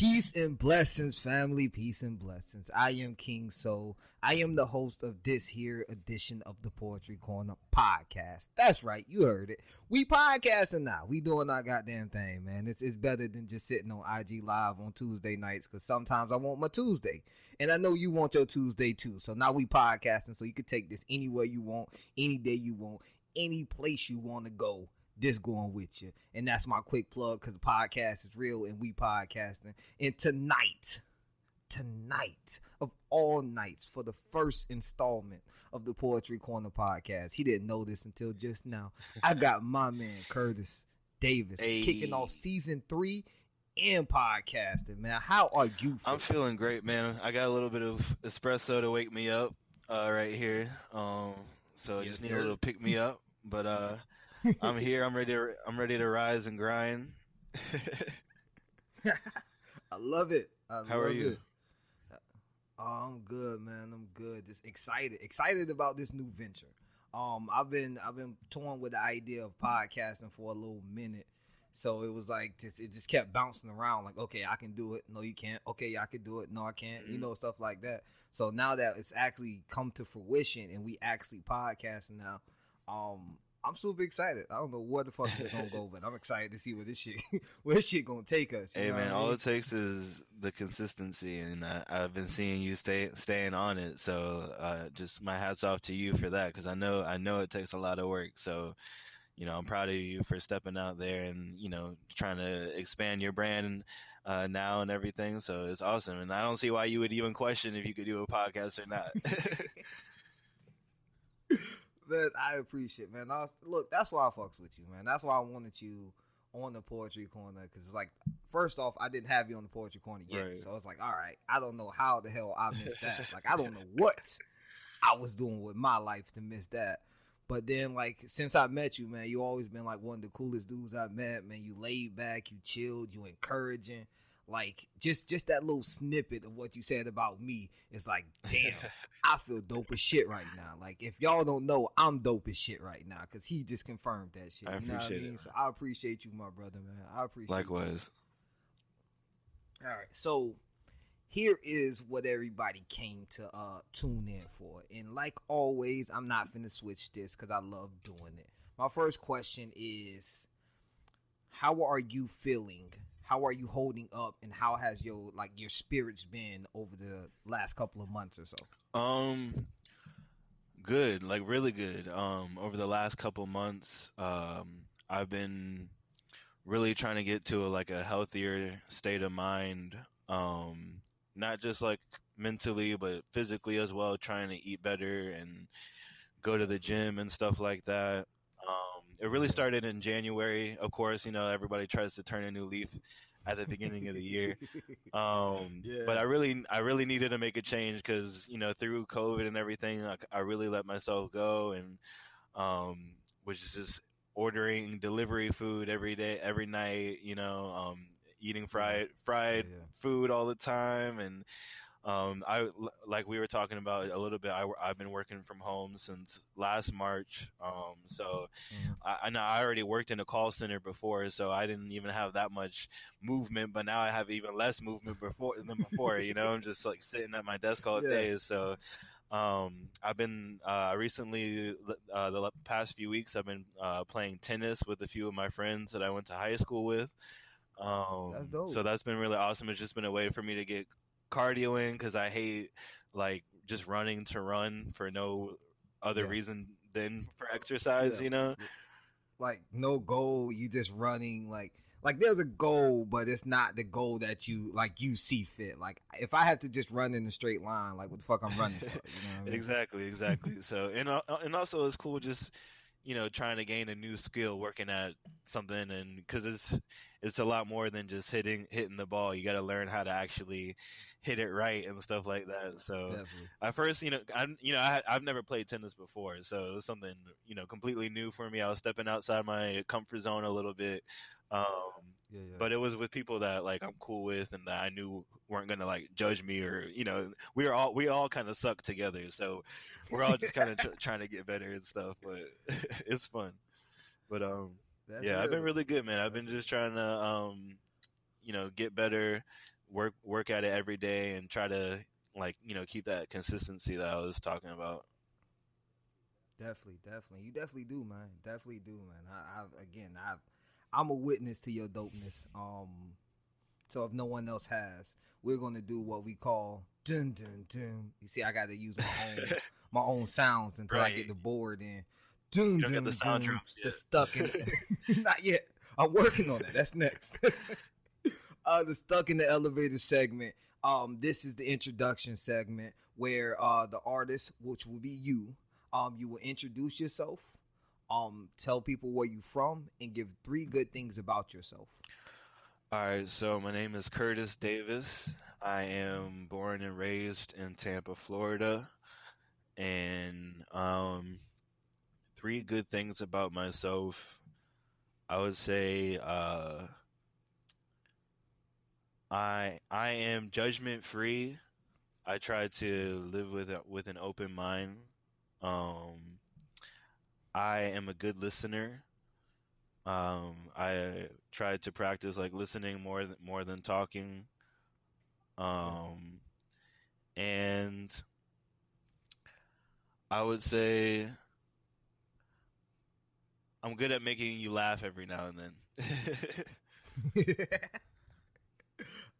Peace and blessings, family. Peace and blessings. I am King Soul. I am the host of this here edition of the Poetry Corner podcast. That's right, you heard it. We podcasting now. We doing our goddamn thing, man. It's it's better than just sitting on IG live on Tuesday nights because sometimes I want my Tuesday, and I know you want your Tuesday too. So now we podcasting, so you can take this anywhere you want, any day you want, any place you want to go this going with you. And that's my quick plug because the podcast is real and we podcasting. And tonight, tonight of all nights for the first installment of the Poetry Corner podcast. He didn't know this until just now. I got my man Curtis Davis hey. kicking off season three and podcasting, man. How are you? Feeling? I'm feeling great, man. I got a little bit of espresso to wake me up uh, right here. Um, so I yes, just need sir. a little pick me up. But uh, I'm here. I'm ready. To, I'm ready to rise and grind. I love it. I How love are you? It. Oh, I'm good, man. I'm good. Just excited, excited about this new venture. Um, I've been I've been torn with the idea of podcasting for a little minute. So it was like just it just kept bouncing around. Like, okay, I can do it. No, you can't. Okay, I can do it. No, I can't. Mm-hmm. You know, stuff like that. So now that it's actually come to fruition and we actually podcasting now, um, I'm super excited. I don't know what the fuck is gonna go, but I'm excited to see where this shit where this shit gonna take us. Hey man, all it takes is the consistency, and I, have been seeing you stay staying on it. So uh, just my hats off to you for that, because I know I know it takes a lot of work. So you know, I'm proud of you for stepping out there and you know trying to expand your brand uh, now and everything. So it's awesome, and I don't see why you would even question if you could do a podcast or not. man, I appreciate, man. I look, that's why I fucks with you, man. That's why I wanted you on the poetry corner because it's like, first off, I didn't have you on the poetry corner yet, right. so it's like, all right, I don't know how the hell I missed that. like, I don't know what I was doing with my life to miss that. But then, like, since I met you, man, you always been like one of the coolest dudes I met, man. You laid back, you chilled, you encouraging like just just that little snippet of what you said about me is like damn i feel dope as shit right now. Like if y'all don't know i'm dope as shit right now because he just confirmed that shit. I you know what i mean? it. so i appreciate you my brother man. I appreciate likewise. You. all right so here is what everybody came to uh tune in for. And like always i'm not gonna switch this because i love doing it. My first question is how are you feeling how are you holding up and how has your like your spirits been over the last couple of months or so? Um good like really good. Um over the last couple months um i've been really trying to get to a, like a healthier state of mind. Um not just like mentally but physically as well trying to eat better and go to the gym and stuff like that it really started in January. Of course, you know everybody tries to turn a new leaf at the beginning of the year. Um, yeah. But I really, I really needed to make a change because you know through COVID and everything, I, I really let myself go and um, was just ordering delivery food every day, every night. You know, um, eating fried fried yeah, yeah. food all the time and um, I like we were talking about a little bit. I, have been working from home since last March, um, so mm-hmm. I, I, know I already worked in a call center before, so I didn't even have that much movement. But now I have even less movement before than before. you know, I'm just like sitting at my desk all yeah. day. So um, I've been uh, recently uh, the past few weeks I've been uh, playing tennis with a few of my friends that I went to high school with. Um, that's so that's been really awesome. It's just been a way for me to get cardio in because I hate like just running to run for no other yeah. reason than for exercise. Yeah. You know, like no goal, you just running like like there's a goal, but it's not the goal that you like you see fit. Like if I have to just run in a straight line, like what the fuck I'm running for? You know I mean? exactly, exactly. so and uh, and also it's cool just you know trying to gain a new skill working at something and because it's it's a lot more than just hitting hitting the ball. You got to learn how to actually hit it right and stuff like that. So Definitely. at first you know i you know I, i've never played tennis before so it was something you know completely new for me. I was stepping outside my comfort zone a little bit um, yeah, yeah. But it was with people that like I'm cool with and that I knew weren't gonna like judge me or you know we are all we all kind of suck together, so we're all just kind of tr- trying to get better and stuff. But it's fun. But um, That's yeah, I've been really good, man. I've been just trying to um, you know, get better work work at it every day and try to like you know keep that consistency that I was talking about. Definitely, definitely. You definitely do, man. Definitely do, man. I, I again, I, I'm a witness to your dopeness. Um, so if no one else has, we're gonna do what we call dun dun dun. You see, I got to use my own my own sounds until right. I get the board in. Dun you dun the dun. Drums the stuck in. Not yet. I'm working on that. That's next. uh, the stuck in the elevator segment. Um, this is the introduction segment where uh the artist, which will be you, um, you will introduce yourself, um, tell people where you're from, and give three good things about yourself. All right, so my name is Curtis Davis. I am born and raised in Tampa, Florida, and um, three good things about myself. I would say uh, I I am judgment free. I try to live with with an open mind. Um, I am a good listener. Um, I try to practice like listening more than, more than talking. Um, and I would say I'm good at making you laugh every now and then.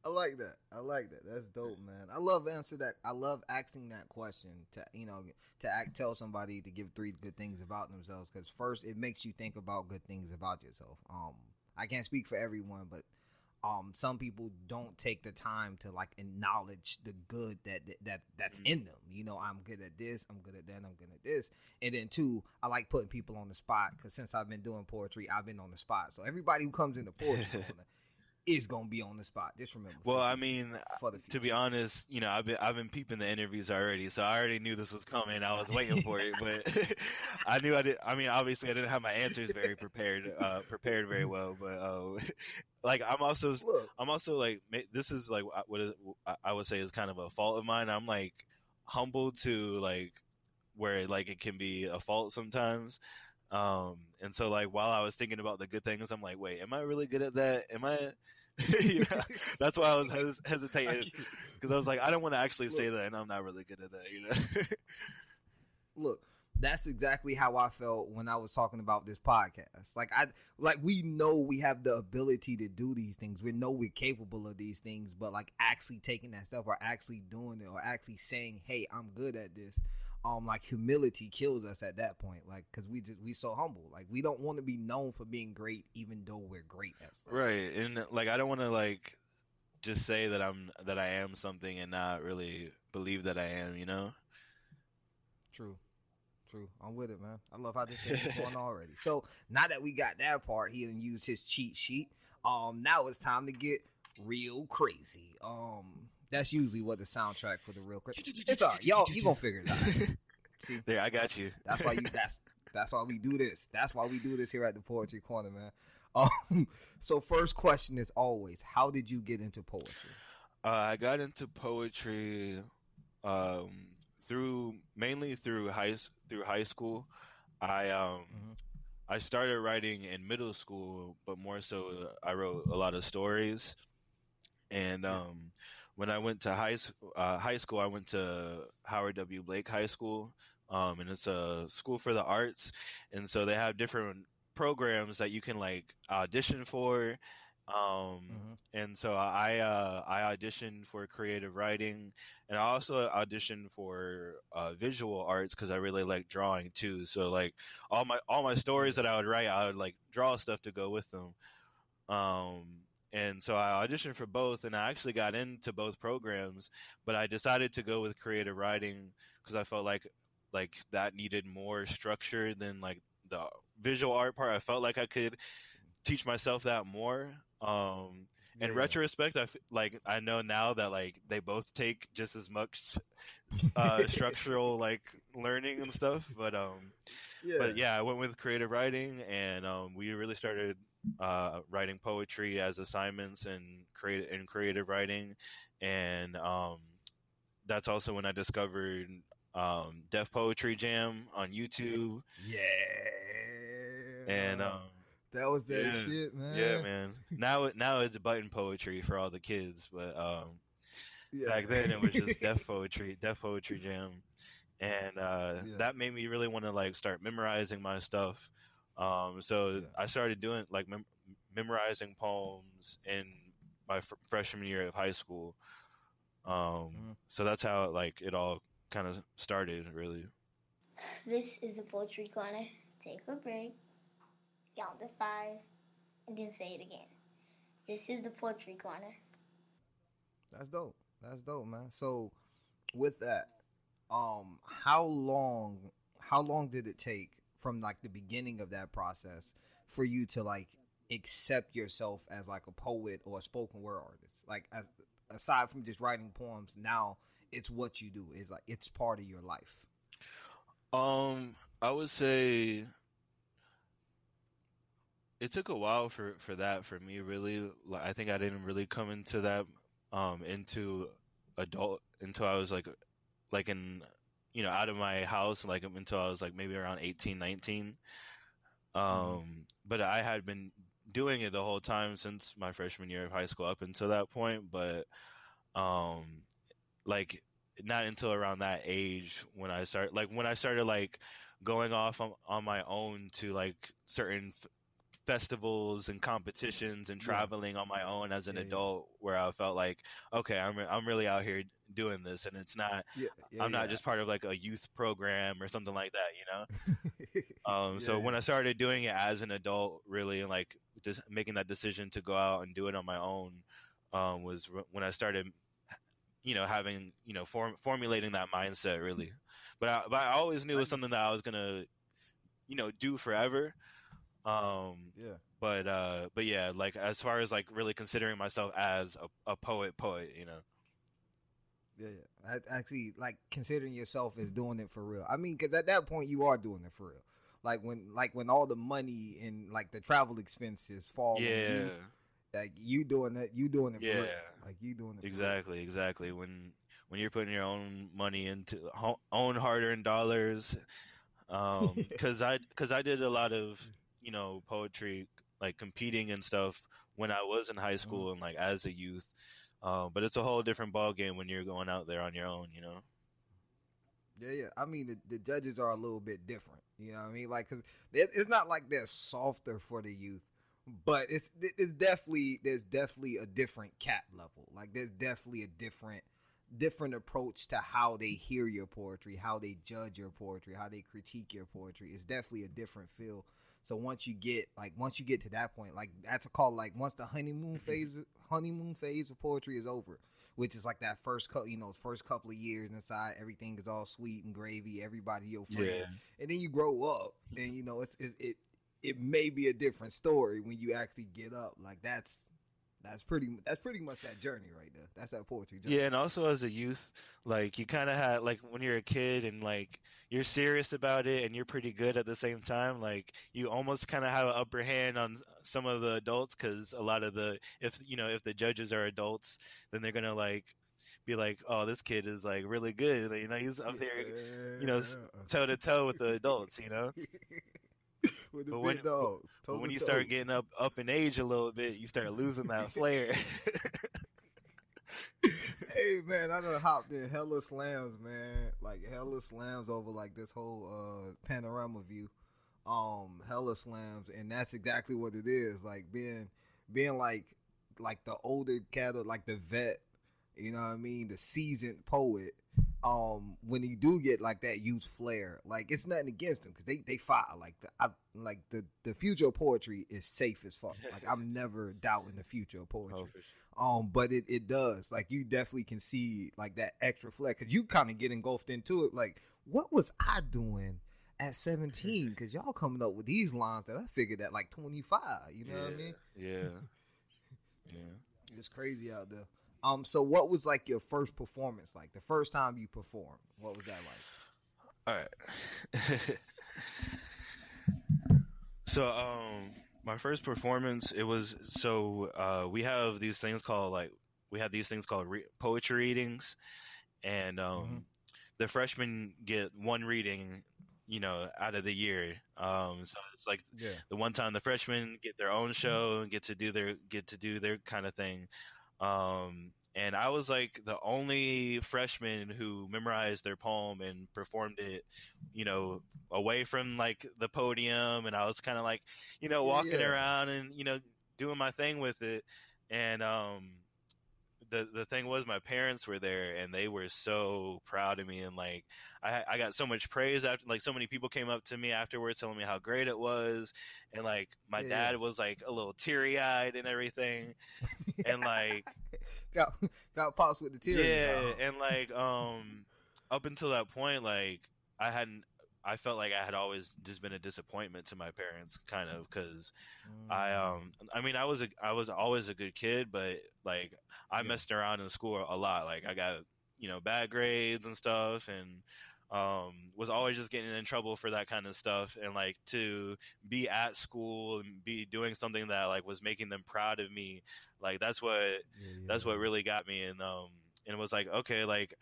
I like that. I like that. That's dope, man. I love answer that. I love asking that question to you know to act tell somebody to give three good things about themselves because first it makes you think about good things about yourself. Um, I can't speak for everyone, but um, some people don't take the time to like acknowledge the good that that, that that's mm-hmm. in them. You know, I'm good at this. I'm good at that. I'm good at this. And then two, I like putting people on the spot because since I've been doing poetry, I've been on the spot. So everybody who comes into poetry is gonna be on the spot. Just remember. Well, I mean, to be honest, you know, I've been I've been peeping the interviews already, so I already knew this was coming. I was waiting for it, but I knew I did. I mean, obviously, I didn't have my answers very prepared, uh, prepared very well. But uh, like, I'm also, Look. I'm also like, this is like what is, I would say is kind of a fault of mine. I'm like humbled to like where like it can be a fault sometimes. Um, and so like while I was thinking about the good things, I'm like, wait, am I really good at that? Am I? know, that's why I was hes- hesitating because I was like, I don't want to actually look, say that, and I'm not really good at that. You know. look, that's exactly how I felt when I was talking about this podcast. Like I like we know we have the ability to do these things. We know we're capable of these things, but like actually taking that step or actually doing it or actually saying, "Hey, I'm good at this." Um like humility kills us at that point like because we just we so humble. Like we don't want to be known for being great even though we're great at stuff. right and like i don't want to like just say that i'm that i am something and not really believe that i am you know? True true. I'm with it man. I love how this thing is going already. So now that we got that part he didn't use his cheat sheet. Um now it's time to get real crazy. Um that's usually what the soundtrack for the real. quick. It's all right, y'all. You gonna figure it out. See, there, I got you. That's why you. That's that's why we do this. That's why we do this here at the Poetry Corner, man. Um, so first question is always, how did you get into poetry? Uh, I got into poetry um, through mainly through high through high school. I um, mm-hmm. I started writing in middle school, but more so I wrote a lot of stories, and um, when I went to high uh, high school, I went to Howard W. Blake High School, um, and it's a school for the arts, and so they have different programs that you can like audition for. Um, mm-hmm. and so I uh, I auditioned for creative writing, and I also auditioned for uh, visual arts because I really like drawing too. So like all my all my stories that I would write, I would like draw stuff to go with them. Um, and so I auditioned for both, and I actually got into both programs. But I decided to go with creative writing because I felt like like that needed more structure than like the visual art part. I felt like I could teach myself that more. Um, in yeah. retrospect, I f- like I know now that like they both take just as much uh, structural like learning and stuff. But um, yeah. but yeah, I went with creative writing, and um, we really started uh, writing poetry as assignments and create in creative writing, and um, that's also when I discovered um, Def Poetry Jam on YouTube. Yeah, and um, That was that Yeah. shit, man. Yeah, man. Now now it's button poetry for all the kids, but um, Yeah. back then it was just Def poetry, Def poetry jam, and uh, Yeah. that made me really want to like start memorizing my stuff. Um, so Yeah. I started doing like mem- memorizing poems in my f- freshman year of high school. Um, Mhm. so that's how like it all kind of started, really. This is a poetry corner. Take a break, count to five, and then say it again. This is the poetry corner. That's dope. That's dope, man. So, with that, um, how long, how long did it take from like the beginning of that process for you to like accept yourself as like a poet or a spoken word artist? Like, as, aside from just writing poems, now it's what you do. It's like it's part of your life. Um, I would say it took a while for for that for me. Really, like I think I didn't really come into that um into adult until I was like like in you know out of my house like until I was like maybe around 18, 19. Um, but I had been doing it the whole time since my freshman year of high school up until that point. But um, like not until around that age when I started like when I started like going off on, on my own to like certain f- festivals and competitions and Yeah. traveling on my own as an Yeah, yeah. adult where I felt like okay I'm re- I'm really out here doing this and it's not Yeah, I'm not just part of like a youth program or something like that you know um, so Yeah, when I started doing it as an adult, really, and like just making that decision to go out and do it on my own, um, was when I started, you know, having you know form, formulating that mindset really. But I, but I always knew it was something that I was gonna, you know, do forever. Um, yeah. but uh, but yeah, like as far as like really considering myself as a, a poet, poet, you know. Yeah. Actually, like considering yourself as doing it for real. I mean, because at that point you are doing it for real. Like when, like when all the money and like the travel expenses fall on Yeah, you, like you doing that, you doing it for Yeah. real. Like you doing it for real. Exactly, exactly. When when you're putting your own money into own hard-earned dollars, um, because I because I did a lot of you know poetry like competing and stuff when I was in high uh-huh. school and like as a youth. Um, but it's a whole different ball game when you're going out there on your own, you know. Yeah, yeah. I mean, the, the judges are a little bit different. You know what I mean? Like, cause it, it's not like they're softer for the youth, but it's it's definitely there's definitely a different cap level. Like, there's definitely a different different approach to how they hear your poetry, how they judge your poetry, how they critique your poetry. It's definitely a different feel. So once you get like once you get to that point, like that's a call like once the honeymoon phase honeymoon phase of poetry is over, which is like that first couple you know first couple of years inside everything is all sweet and gravy, everybody your friend, and then you grow up and you know it's it, it it may be a different story when you actually get up. Like that's that's pretty that's pretty much that journey right there. That's that poetry journey. Yeah, and also as a youth, like you kind of had like when you're a kid and like you're serious about it and you're pretty good at the same time. Like you almost kind of have an upper hand on some of the adults because a lot of the if you know if the judges are adults, then they're gonna like be like, oh, this kid is like really good. You know, he's up there you know, toe to toe with the adults. You know, with the But big when- dogs. but when you start getting up up in age a little bit, you start losing that flair. hey man, I done hopped in hella slams, man. Like hella slams over like this whole uh panorama view. Um, hella slams, and that's exactly what it is. Like being being like like the older cattle, like the vet, you know what I mean, the seasoned poet. Um, when you do get like that youth flair, like it's nothing against them because they they fire. Like the I, like the the future of poetry is safe as fuck. Like I'm never doubting the future of poetry. Oh, sure. Um, but it, it does. Like you definitely can see like that extra flex because you kind of get engulfed into it. Like, what was I doing at 17? Because y'all coming up with these lines that I figured at like 25. You know what I mean? Yeah. Yeah. It's crazy out there. Um, so what was like your first performance like? The first time you performed, what was that like? All right. so, um, my first performance, it was so uh, we have these things called like we had these things called re- poetry readings, and um, Mhm. the freshmen get one reading, you know, out of the year. Um, so it's like Yeah. the one time the freshmen get their own show and get to do their get to do their kind of thing. Um, and I was like the only freshman who memorized their poem and performed it, you know, away from like the podium. And I was kind of like, you know, walking yeah. around and you know doing my thing with it. And um, the the thing was, my parents were there and they were so proud of me. And like, I I got so much praise after, like, so many people came up to me afterwards telling me how great it was. And like, my Yeah. dad was like a little teary eyed and everything. And like, got got pops with the tears. yeah, and like um up until that point like I hadn't I felt like I had always just been a disappointment to my parents kind of I Mm. um I mean I was a I was always a good kid but like I Yeah. messed around in school a lot like I got you know bad grades and stuff and um was always just getting in trouble for that kind of stuff and like to be at school and be doing something that like was making them proud of me like that's what Yeah, that's what really got me and um and it was like okay like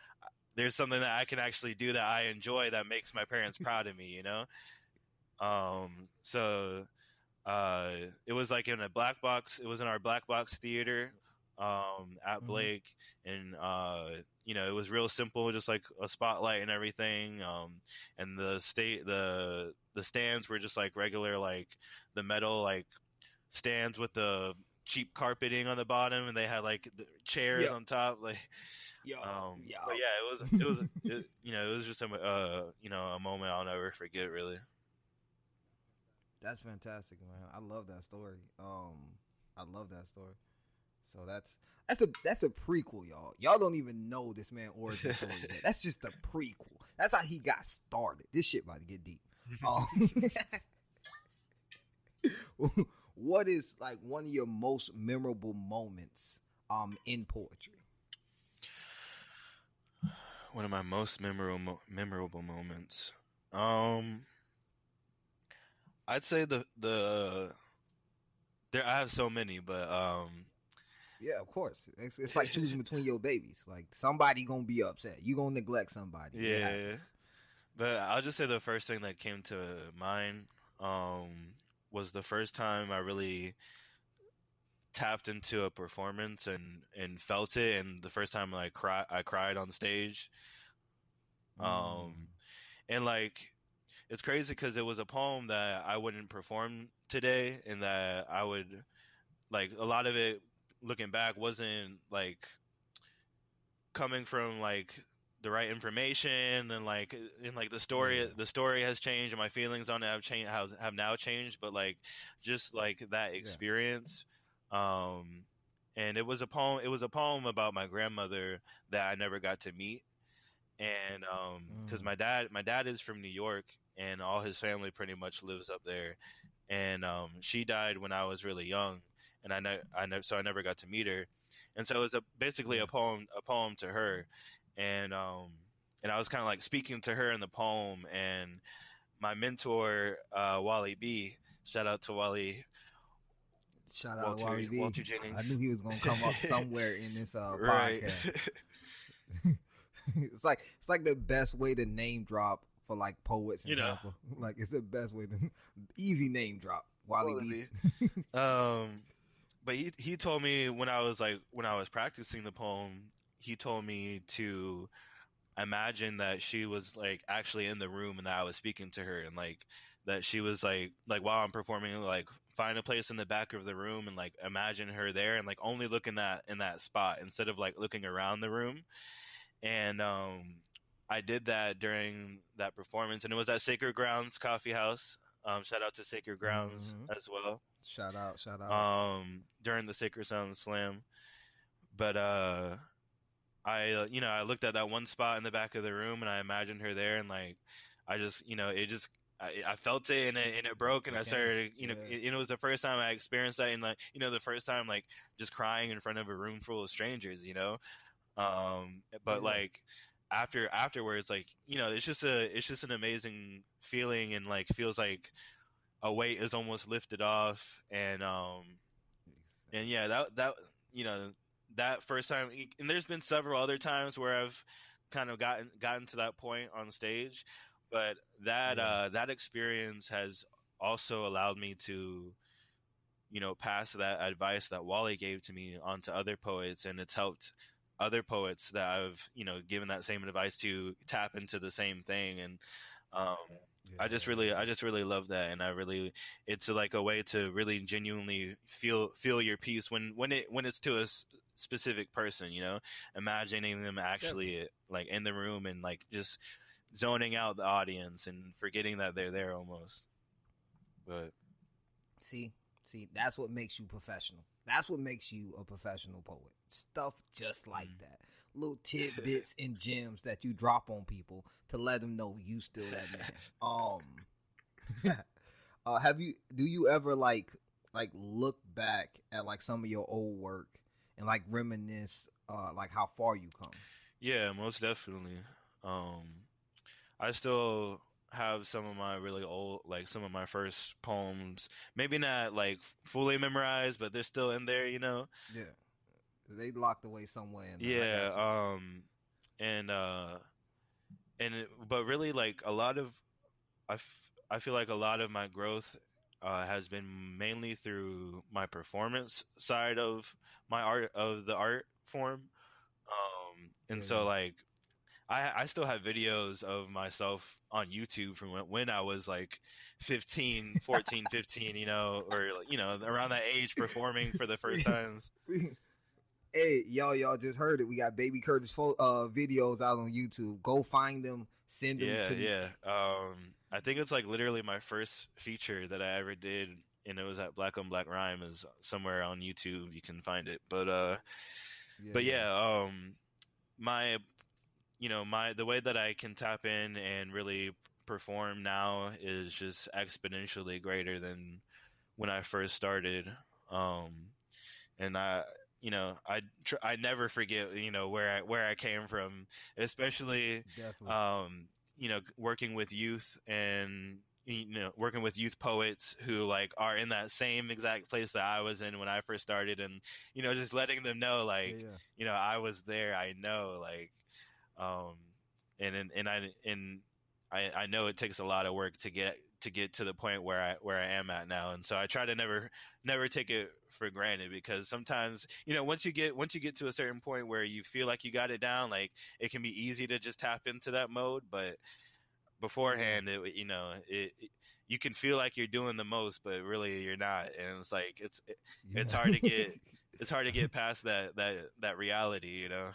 there's something that i can actually do that i enjoy that makes my parents proud of me you know um so uh it was like in a black box it was in our black box theater um at Mhm. blake and uh you know it was real simple just like a spotlight and everything um and the state the the stands were just like regular like the metal like stands with the cheap carpeting on the bottom and they had like the chairs Yeah. on top like Yo, um yo. but yeah it was it was it, you know it was just a uh you know a moment i'll never forget really That's fantastic, man. I love that story. Um, I love that story. So that's that's a that's a prequel, y'all. Y'all don't even know this man origin story yet. That's just a prequel. That's how he got started. This shit about to get deep. Um, what is like one of your most memorable moments um in poetry? One of my most memorable memorable moments. Um, I'd say the the there I have so many, but um, Yeah, of course. It's, it's like choosing between your babies. Like somebody gonna be upset. You gonna neglect somebody. Yeah. but I'll just say the first thing that came to mind um was the first time I really tapped into a performance and and felt it, and the first time I cry I cried on stage. Mm. Um, and like it's crazy because it was a poem that I wouldn't perform today, and that I would like a lot of it. Looking back, wasn't like coming from like the right information and like and like the story Yeah. the story has changed and my feelings on it have changed have, have now changed but like just like that experience um and it was a poem it was a poem about my grandmother that I never got to meet. And um because Mm. my dad my dad is from New York and all his family pretty much lives up there. And um she died when I was really young and I know I know so I never got to meet her. And so it was a basically a poem a poem to her. And um and I was kind of like speaking to her in the poem and my mentor uh Wally B shout out to Wally Shout out Walter- Wally B. Walter Jennings. I knew he was gonna come up somewhere in this uh, right podcast. it's like it's like the best way to name drop for like poets and You know. Tampa. Like it's the best way to easy name drop. Wally, Wally B. um but he he told me when I was like when I was practicing the poem he told me to imagine that she was like actually in the room and that I was speaking to her and like that she was like like while I'm performing like find a place in the back of the room and like imagine her there and like only look in that in that spot instead of like looking around the room and um I did that during that performance and it was at Sacred Grounds Coffee House um shout out to Sacred Grounds Mhm. as well Shout out, shout out. um during the Sacred Sound Slam. But uh I you know, I looked at that one spot in the back of the room and I imagined her there and like I just, you know, it just I, I felt it and it, and it broke and I started, you know, Yeah. it, it was the first time I experienced that and like, you know, the first time like just crying in front of a room full of strangers, you know. Um but Yeah. like after afterwards like, you know, it's just a it's just an amazing feeling and like feels like a weight is almost lifted off and um and yeah that that you know that first time and there's been several other times where i've kind of gotten gotten to that point on stage but that Yeah. uh, that experience has also allowed me to, you know, pass that advice that Wally gave to me onto other poets, and it's helped other poets that I've you know given that same advice to tap into the same thing, and um, I just really, I just really love that, and I really, it's like a way to really genuinely feel feel your piece when when it when it's to a s- specific person, you know, imagining them actually like in the room and like just zoning out the audience and forgetting that they're there almost. But See, see, that's what makes you professional. That's what makes you a professional poet. Stuff just like Mm. that. Little tidbits and gems that you drop on people to let them know you still that man. Um, uh, have you? Do you ever like like look back at like some of your old work and like reminisce uh like how far you come? yeah, most definitely. Um, I still have some of my really old, like some of my first poems. Maybe not like fully memorized, but they're still in there, you know. Yeah, they locked away somewhere. In yeah um and uh and it, but really like a lot of I, f- I feel like a lot of my growth uh, has been mainly through my performance side of my art of the art form um and Yeah, so like I, I still have videos of myself on YouTube from when, when I was like 15, 14, 15, you know, or, you know, around that age performing for the first times. Hey, y'all, y'all just heard it. We got Baby Curtis fo- uh, videos out on YouTube. Go find them, send them Yeah, to me. yeah. Um, I think it's like literally my first feature that I ever did, and it was at Black on Black Rhyme. Is somewhere on YouTube. You can find it. But uh, but yeah, um, my, you know, my the way that I can tap in and really perform now is just exponentially greater than when I first started. Um, and I, you know, I tr- I never forget, you know, where I where I came from, especially definitely. um, you know, working with youth and you know, working with youth poets who like are in that same exact place that I was in when I first started, and you know, just letting them know like, yeah, you know, I was there, I know, like, um, and and, and I and I I know it takes a lot of work to get to get to the point where I where I am at now, and so I try to never never take it for granted because sometimes you know once you get once you get to a certain point where you feel like you got it down like it can be easy to just tap into that mode. But beforehand it you know it, it- you can feel like you're doing the most but really you're not. And it's like it's it, yeah. it's hard to get- it's hard to get past that that that reality you know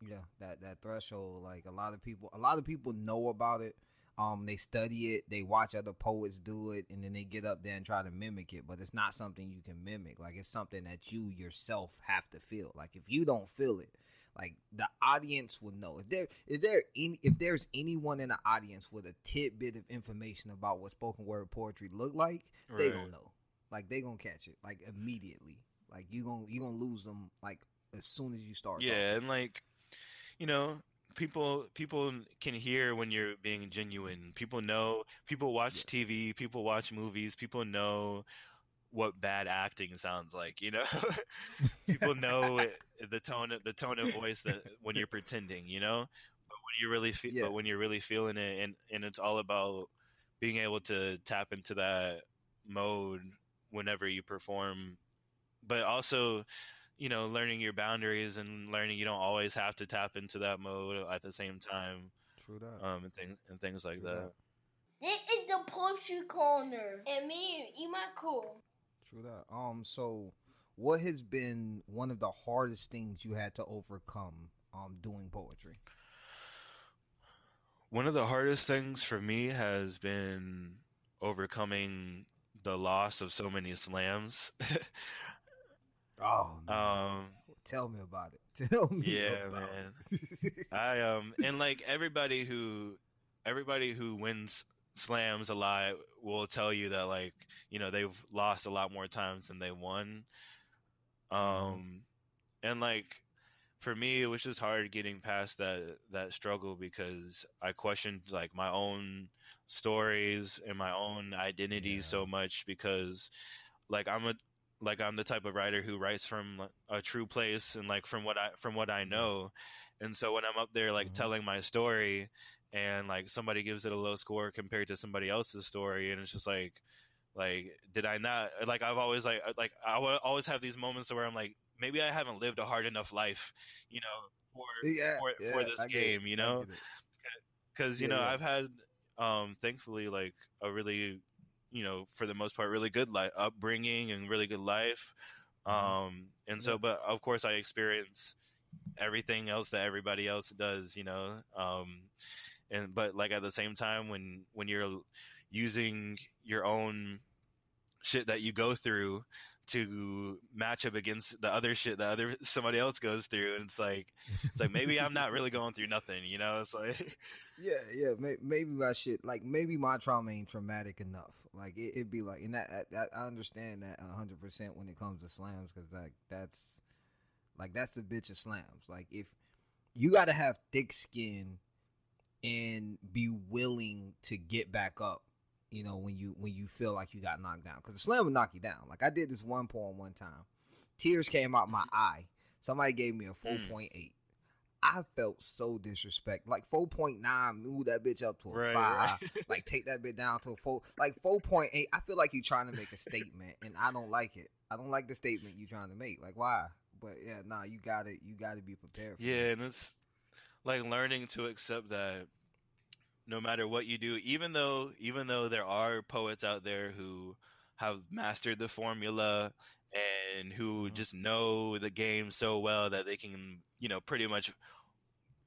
yeah, that that threshold. Like a lot of people, a lot of people know about it. Um, they study it, they watch other poets do it, and then they get up there and try to mimic it. But it's not something you can mimic. Like it's something that you yourself have to feel. Like if you don't feel it, like the audience will know. If there, if there, any, if there's anyone in the audience with a tidbit of information about what spoken word poetry look like, they Right. gonna know. Like they gonna catch it like immediately. Like you gonna you gonna lose them like as soon as you start. yeah talking. and like you know people people can hear when you're being genuine people know people watch Yes. tv people watch movies people know what bad acting sounds like you know people know it, the tone the tone of voice that when you're pretending you know but when you really fe- Yeah. but when you're really feeling it and and it's all about being able to tap into that mode whenever you perform but also you know learning your boundaries and learning you don't always have to tap into that mode at the same time True that. um and things and things like True that This is the poetry corner. And me, Ema Cool. True that. Um. So, what has been one of the hardest things you had to overcome um doing poetry? one of the hardest things for me has been overcoming the loss of so many slams Oh, um tell me about it. Tell me. Yeah, about man. it. I um and like everybody who everybody who wins slams a lot will tell you that like you know they've lost a lot more times than they won. Um and like for me it was just hard getting past that that struggle because I questioned like my own stories and my own identity Yeah. so much because like I'm a like I'm the type of writer who writes from a true place and like from what I from what I know. And so when I'm up there like Mhm. telling my story and like somebody gives it a low score compared to somebody else's story and it's just like like did i not like i've always like like i would always have these moments where i'm like maybe i haven't lived a hard enough life you know for Yeah, for, yeah, for this it, game you know because you Yeah, know i've had um thankfully like a really you know for the most part really good life upbringing and really good life Mhm. um and so but of course i experience everything else that everybody else does you know um and but like at the same time when when you're using your own shit that you go through to match up against the other shit that other somebody else goes through and it's like it's like maybe i'm not really going through nothing you know it's like Yeah, yeah. May, maybe my shit, like maybe my trauma ain't traumatic enough. Like it, it'd be like, and that, that I understand that hundred percent when it comes to slams, because like that's, like that's the bitch of slams. Like if you got to have thick skin and be willing to get back up, you know, when you when you feel like you got knocked down, because the slam will knock you down. Like I did this one poem one time, tears came out my eye. Somebody gave me a mm. four point eight. I felt so disrespect. Like four point nine, move that bitch up to a Right, five. right. Like take that bitch down to a four. Like four point eight. I feel like you're trying to make a statement, and I don't like it. I don't like the statement you're trying to make. Like why? But yeah, nah, you got to You got to be prepared. For Yeah, and it's like learning to accept that no matter what you do, even though even though there are poets out there who have mastered the formula and who Mhm. just know the game so well that they can, you know, pretty much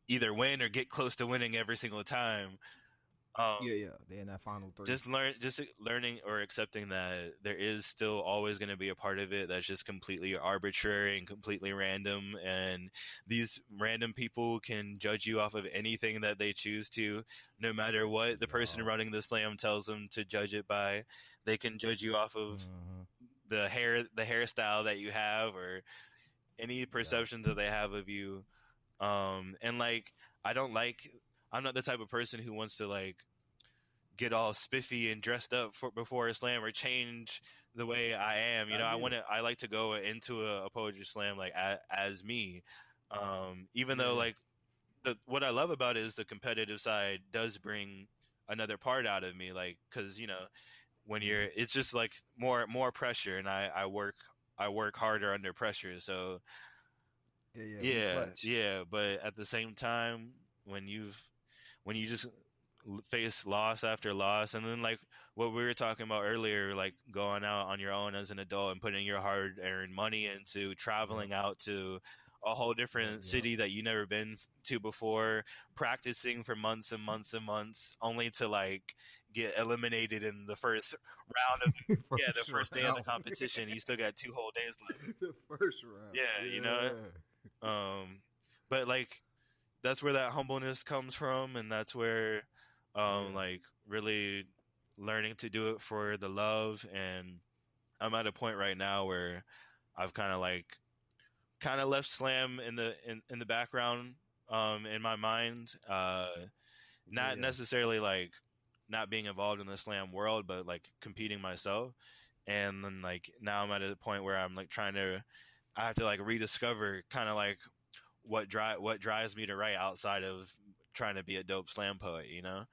either win or get close to winning every single time. Um, yeah, yeah. They're in that final three. just learn just learning or accepting that there is still always going to be a part of it that's just completely arbitrary and completely random and these random people can judge you off of anything that they choose to no matter what the person running the slam tells them to judge it by they can judge you off of Mhm. The hair the hairstyle that you have or any perceptions that they have of you. Um and like i don't like i'm not the type of person who wants to like get all spiffy and dressed up for before a slam or change the way i am. You know i it. want to i like to go into a, a poetry slam like a, as me. Um even though like the what i love about it is the competitive side does bring another part out of me like because you know when you're it's just like more more pressure and i i work i work harder under pressure so Yeah, yeah. yeah yeah but at the same time when you've when you just face loss after loss and then like what we were talking about earlier like going out on your own as an adult and putting your hard earned money into traveling out to a whole different Yeah. city that you never been to before practicing for months and months and months only to like get eliminated in the first round of yeah the first day of the competition you still got two whole days left the first round. Yeah, you know, um but like that's where that humbleness comes from and that's where um Yeah. like really learning to do it for the love and i'm at a point right now where i've kind of like kind of left slam in the in, in the background um in my mind uh not Yeah. necessarily like not being involved in the slam world but like competing myself and then like now i'm at a point where i'm like trying to i have to like rediscover kind of like what drive what drives me to write outside of trying to be a dope slam poet you know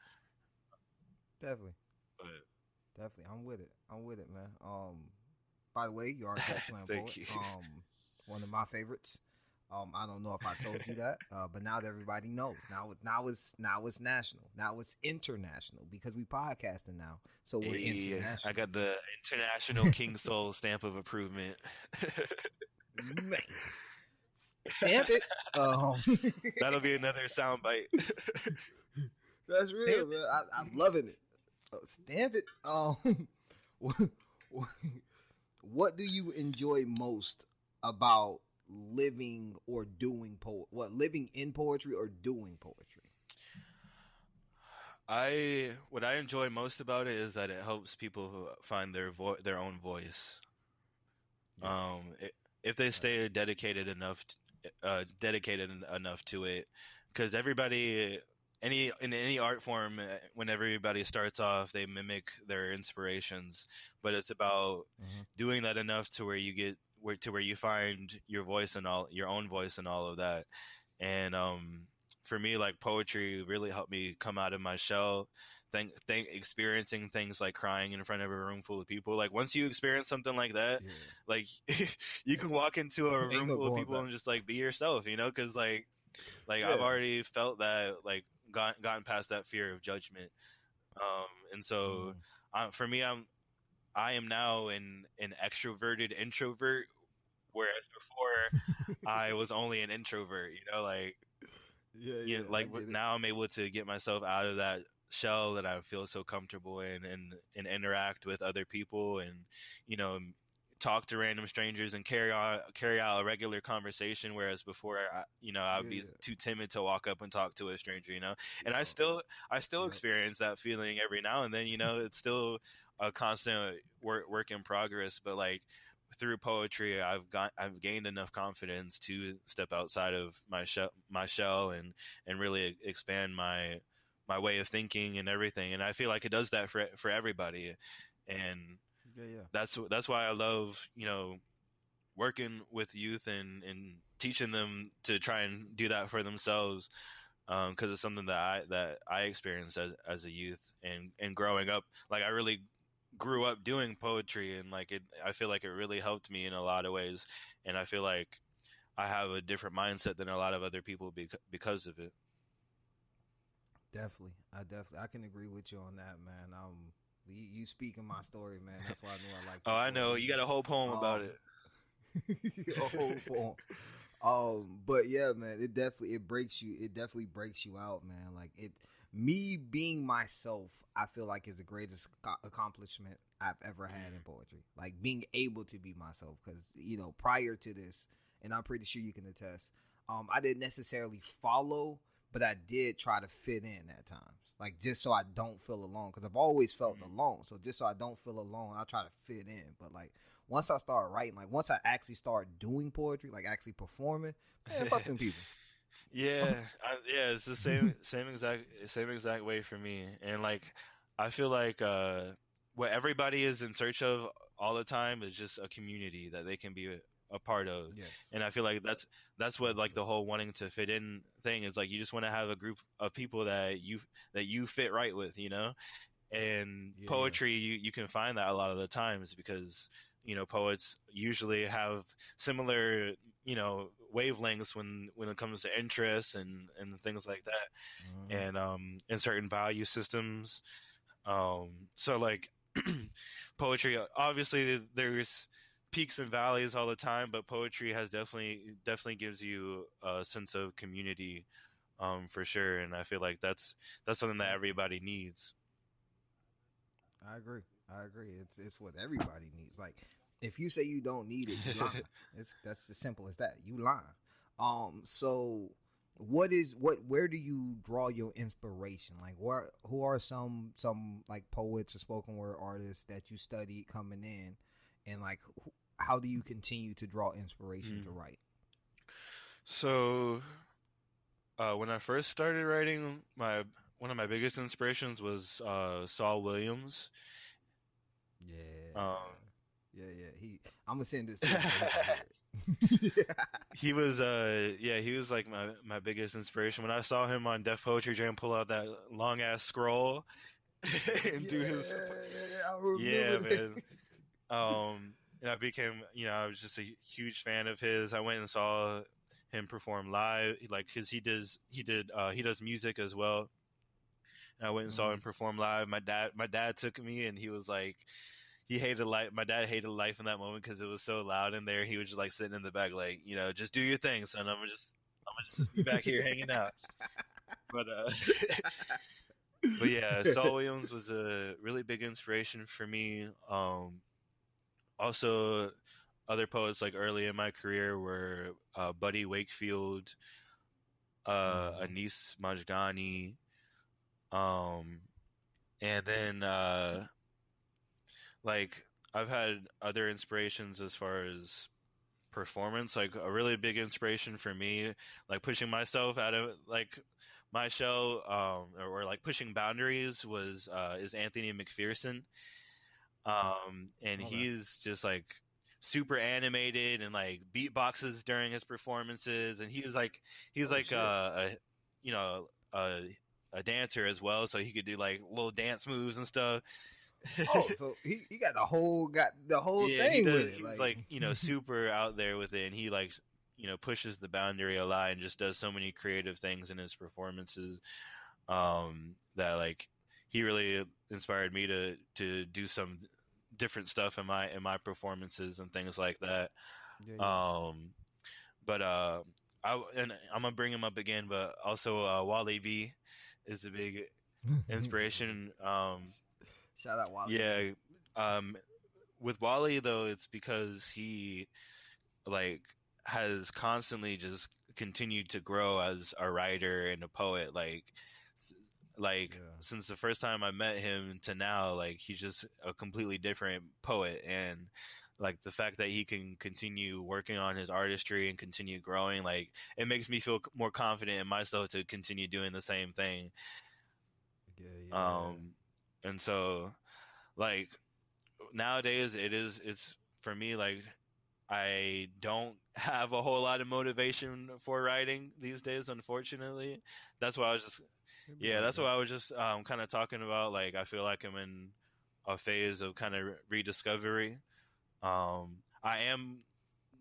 Definitely. but Definitely, I'm with it. I'm with it, man. Um, by the way, you are a Slam poet. you. Um, one of my favorites. Um, I don't know if I told you that, uh, but now that everybody knows. Now, it- now it's now it's national. Now it's international because we podcasting now, so we're Hey, international. i got the international king soul stamp of approval Man, stamp it. Um, that'll be another soundbite That's real, man. I, I'm loving it. Uh, stamp it. Um, what, what do you enjoy most about living or doing po? What living in poetry or doing poetry? I what I enjoy most about it is that it helps people find their vo- their own voice. Um, i if they stay dedicated enough, t- uh, dedicated enough to it, because everybody, any in any art form, uh, when everybody starts off, they mimic their inspirations, but it's about Mhm. doing that enough to where you get where to where you find your voice and all your own voice and all of that, and um, for me, like poetry really helped me come out of my shell. Think, think, experiencing things like crying in front of a room full of people. Like once you experience something like that, Yeah. like you can walk into a room full of people back. and just like be yourself, you know? Because like, like I've already felt that, like got, gotten past that fear of judgment. Um, and so uh, for me, I'm I am now an an extroverted introvert, whereas before I was only an introvert. You know, like yeah, you know, yeah, like it. now I'm able to get myself out of that shell that I feel so comfortable in, and and interact with other people, and you know. Talk to random strangers and carry on carry out a regular conversation. Whereas before, I, you know, I'd be Yeah. too timid to walk up and talk to a stranger. You know, and I still I still Yep. experience that feeling every now and then. You know, it's still a constant work work in progress. But like through poetry, I've got I've gained enough confidence to step outside of my shell my shell and and really expand my my way of thinking and everything. And I feel like it does that for for everybody. And yeah, yeah. that's that's why I love you know working with youth and and teaching them to try and do that for themselves because it's something that I that I experienced as as a youth and and growing up like I really grew up doing poetry and like it I feel like it really helped me in a lot of ways and I feel like I have a different mindset than a lot of other people bec- because of it. Definitely, I definitely, I can agree with you on that, man. Um, you, you speaking my story, man. That's why I knew I liked. Oh, I know you got a whole poem about Um, it. a whole poem. Um, but yeah, man, it definitely it breaks you. It definitely breaks you out, man. Like it, me being myself, I feel like is the greatest accomplishment I've ever had in poetry. Like being able to be myself, because you know, prior to this, and I'm pretty sure you can attest. Um, I didn't necessarily follow, but I did try to fit in at times, like just so I don't feel alone. Because I've always felt Mhm. alone, so just so I don't feel alone, I try to fit in. But like once I start writing, like once I actually start doing poetry, like actually performing, man, fucking people. Yeah, I, yeah, it's the same same exact same exact way for me. And like I feel like uh what everybody is in search of all the time is just a community that they can be a, part of. Yes. And I feel like that's that's what like the whole wanting to fit in thing is like you just want to have a group of people that you that you fit right with, you know? And Yeah. poetry you you can find that a lot of the times because you know poets usually have similar you know wavelengths when when it comes to interests and and things like that Mhm. and um and certain value systems um so like poetry obviously there's peaks and valleys all the time but poetry has definitely definitely gives you a sense of community um for sure and i feel like that's that's something that everybody needs I agree. I agree. It's it's what everybody needs. Like if you say you don't need it, you lying. it's that's as simple as that. You lying. Um. So what is what? Where do you draw your inspiration? Like where? Who are some some like poets or spoken word artists that you studied coming in, and like who, how do you continue to draw inspiration Mm. to write? So, uh, when I first started writing, my one of my biggest inspirations was uh, Saul Williams. Yeah. Um, yeah. Yeah. He. I'm gonna send this. To him he can hear it. He was, uh, yeah, he was like my my biggest inspiration. When I saw him on Def Poetry Jam pull out that long ass scroll and do his, yeah, man. Um, and I became, you know, I was just a huge fan of his. I went and saw him perform live, like, cause he does, he did, uh, he does music as well. And I went and saw Mhm. him perform live. My dad, my dad took me, and he was like, he hated life. My dad hated life in that moment because it was so loud in there. He was just like sitting in the back, like, you know, just do your thing, son. I'm just, I'm gonna just be back here hanging out. But, uh, but yeah, Saul Williams was a really big inspiration for me. Um, also, other poets like early in my career were uh, Buddy Wakefield, uh, Mhm. Anis Mojgani, um, and then uh, like I've had other inspirations as far as performance. Like a really big inspiration for me, like pushing myself out of like my show, um, or, or like pushing boundaries was uh, is Anthony McPherson, um, and Okay. he's just like super animated and like beatboxes during his performances, and he was like he's Oh, like shit. uh, a you know a a dancer as well, so he could do like little dance moves and stuff. oh, so he, he got the whole got the whole yeah, thing he does, with it. he's like, you know super out there with it, and he like you know pushes the boundary a lot and just does so many creative things in his performances um, that like he really inspired me to to do some different stuff in my in my performances and things like that. Yeah, yeah. Um, but uh, I and I'm gonna bring him up again, but also uh, Wally B is the big inspiration. um, Shout out Wally. yeah, um, with Wally though, it's because he like has constantly just continued to grow as a writer and a poet. Like, s- like Yeah. since the first time I met him to now, like he's just a completely different poet and. Like the fact that he can continue working on his artistry and continue growing, like it makes me feel more confident in myself to continue doing the same thing. yeah, yeah. Um, and so, like nowadays, it is it's for me like I don't have a whole lot of motivation for writing these days. Unfortunately, that's why I was just yeah, that's what I was just um, kind of talking about. Like I feel like I'm in a phase of kind of rediscovery. Um, I am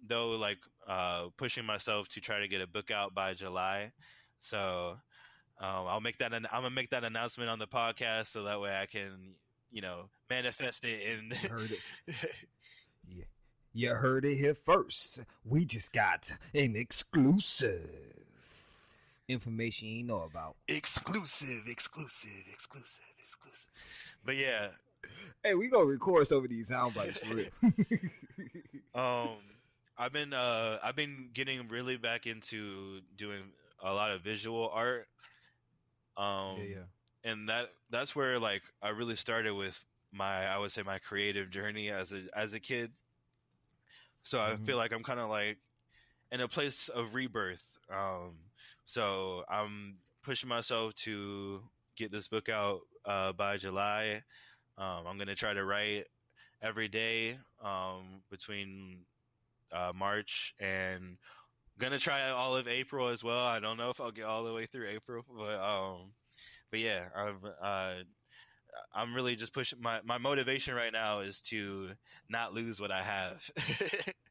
though like uh, pushing myself to try to get a book out by July. So um, I'll make that. An- I'm gonna make that announcement on the podcast so that way I can, you know, manifest it in. You heard it. Yeah. You heard it here first. We just got an exclusive information you know about. exclusive, exclusive, exclusive, exclusive. But yeah, Hey, we gonna record some of these sound bites for real. um, I've been uh, I've been getting really back into doing a lot of visual art. Um, yeah, yeah. and that that's where like I really started with my I would say my creative journey as a as a kid. So I Mhm. feel like I'm kind of like in a place of rebirth. Um, so I'm pushing myself to get this book out uh, by July. Um, I'm gonna try to write every day um, between uh, March and gonna try all of April as well. I don't know if I'll get all the way through April, but um, but yeah, I'm uh, I'm really just pushing my my motivation right now is to not lose what I have.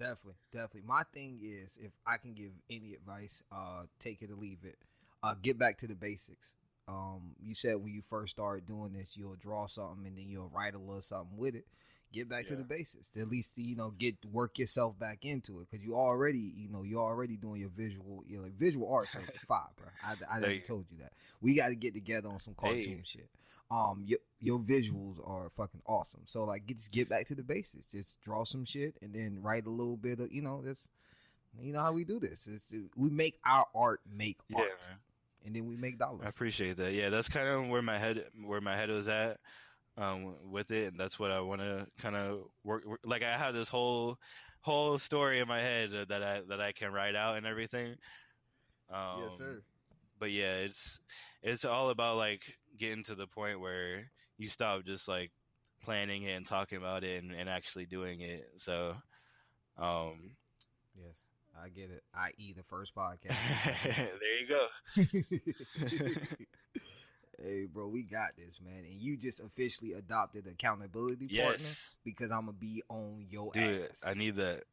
Definitely, definitely. My thing is, if I can give any advice, uh, take it or leave it. Uh, get back to the basics. Um, you said when you first started doing this, you'll draw something and then you'll write a little something with it. Get back to the basics. At least you know, get work yourself back into it because you already, you know, you're already doing your visual, you know, like visual arts are fire, bro. I, I Thank you. told you that. We got to get together on some cartoon Hey. shit. Um, your your visuals are fucking awesome. So like, get, just get back to the basics. Just draw some shit and then write a little bit of, you know, that's, you know how we do this. It's, we make our art make yeah, art, man. and then we make dollars. I appreciate that. Yeah, that's kind of where my head where my head was at um, with it, and that's what I want to kind of work, work. Like I have this whole whole story in my head that I that I can write out and everything. Um, yes, sir. But yeah, it's it's all about like getting to the point where you stop just like planning it and talking about it and, and actually doing it. So, um, Yes, I get it. I.e. the first podcast. there you go. hey, bro, we got this, man. And you just officially adopted accountability partner because I'm gonna be on your dude, ass. I need that.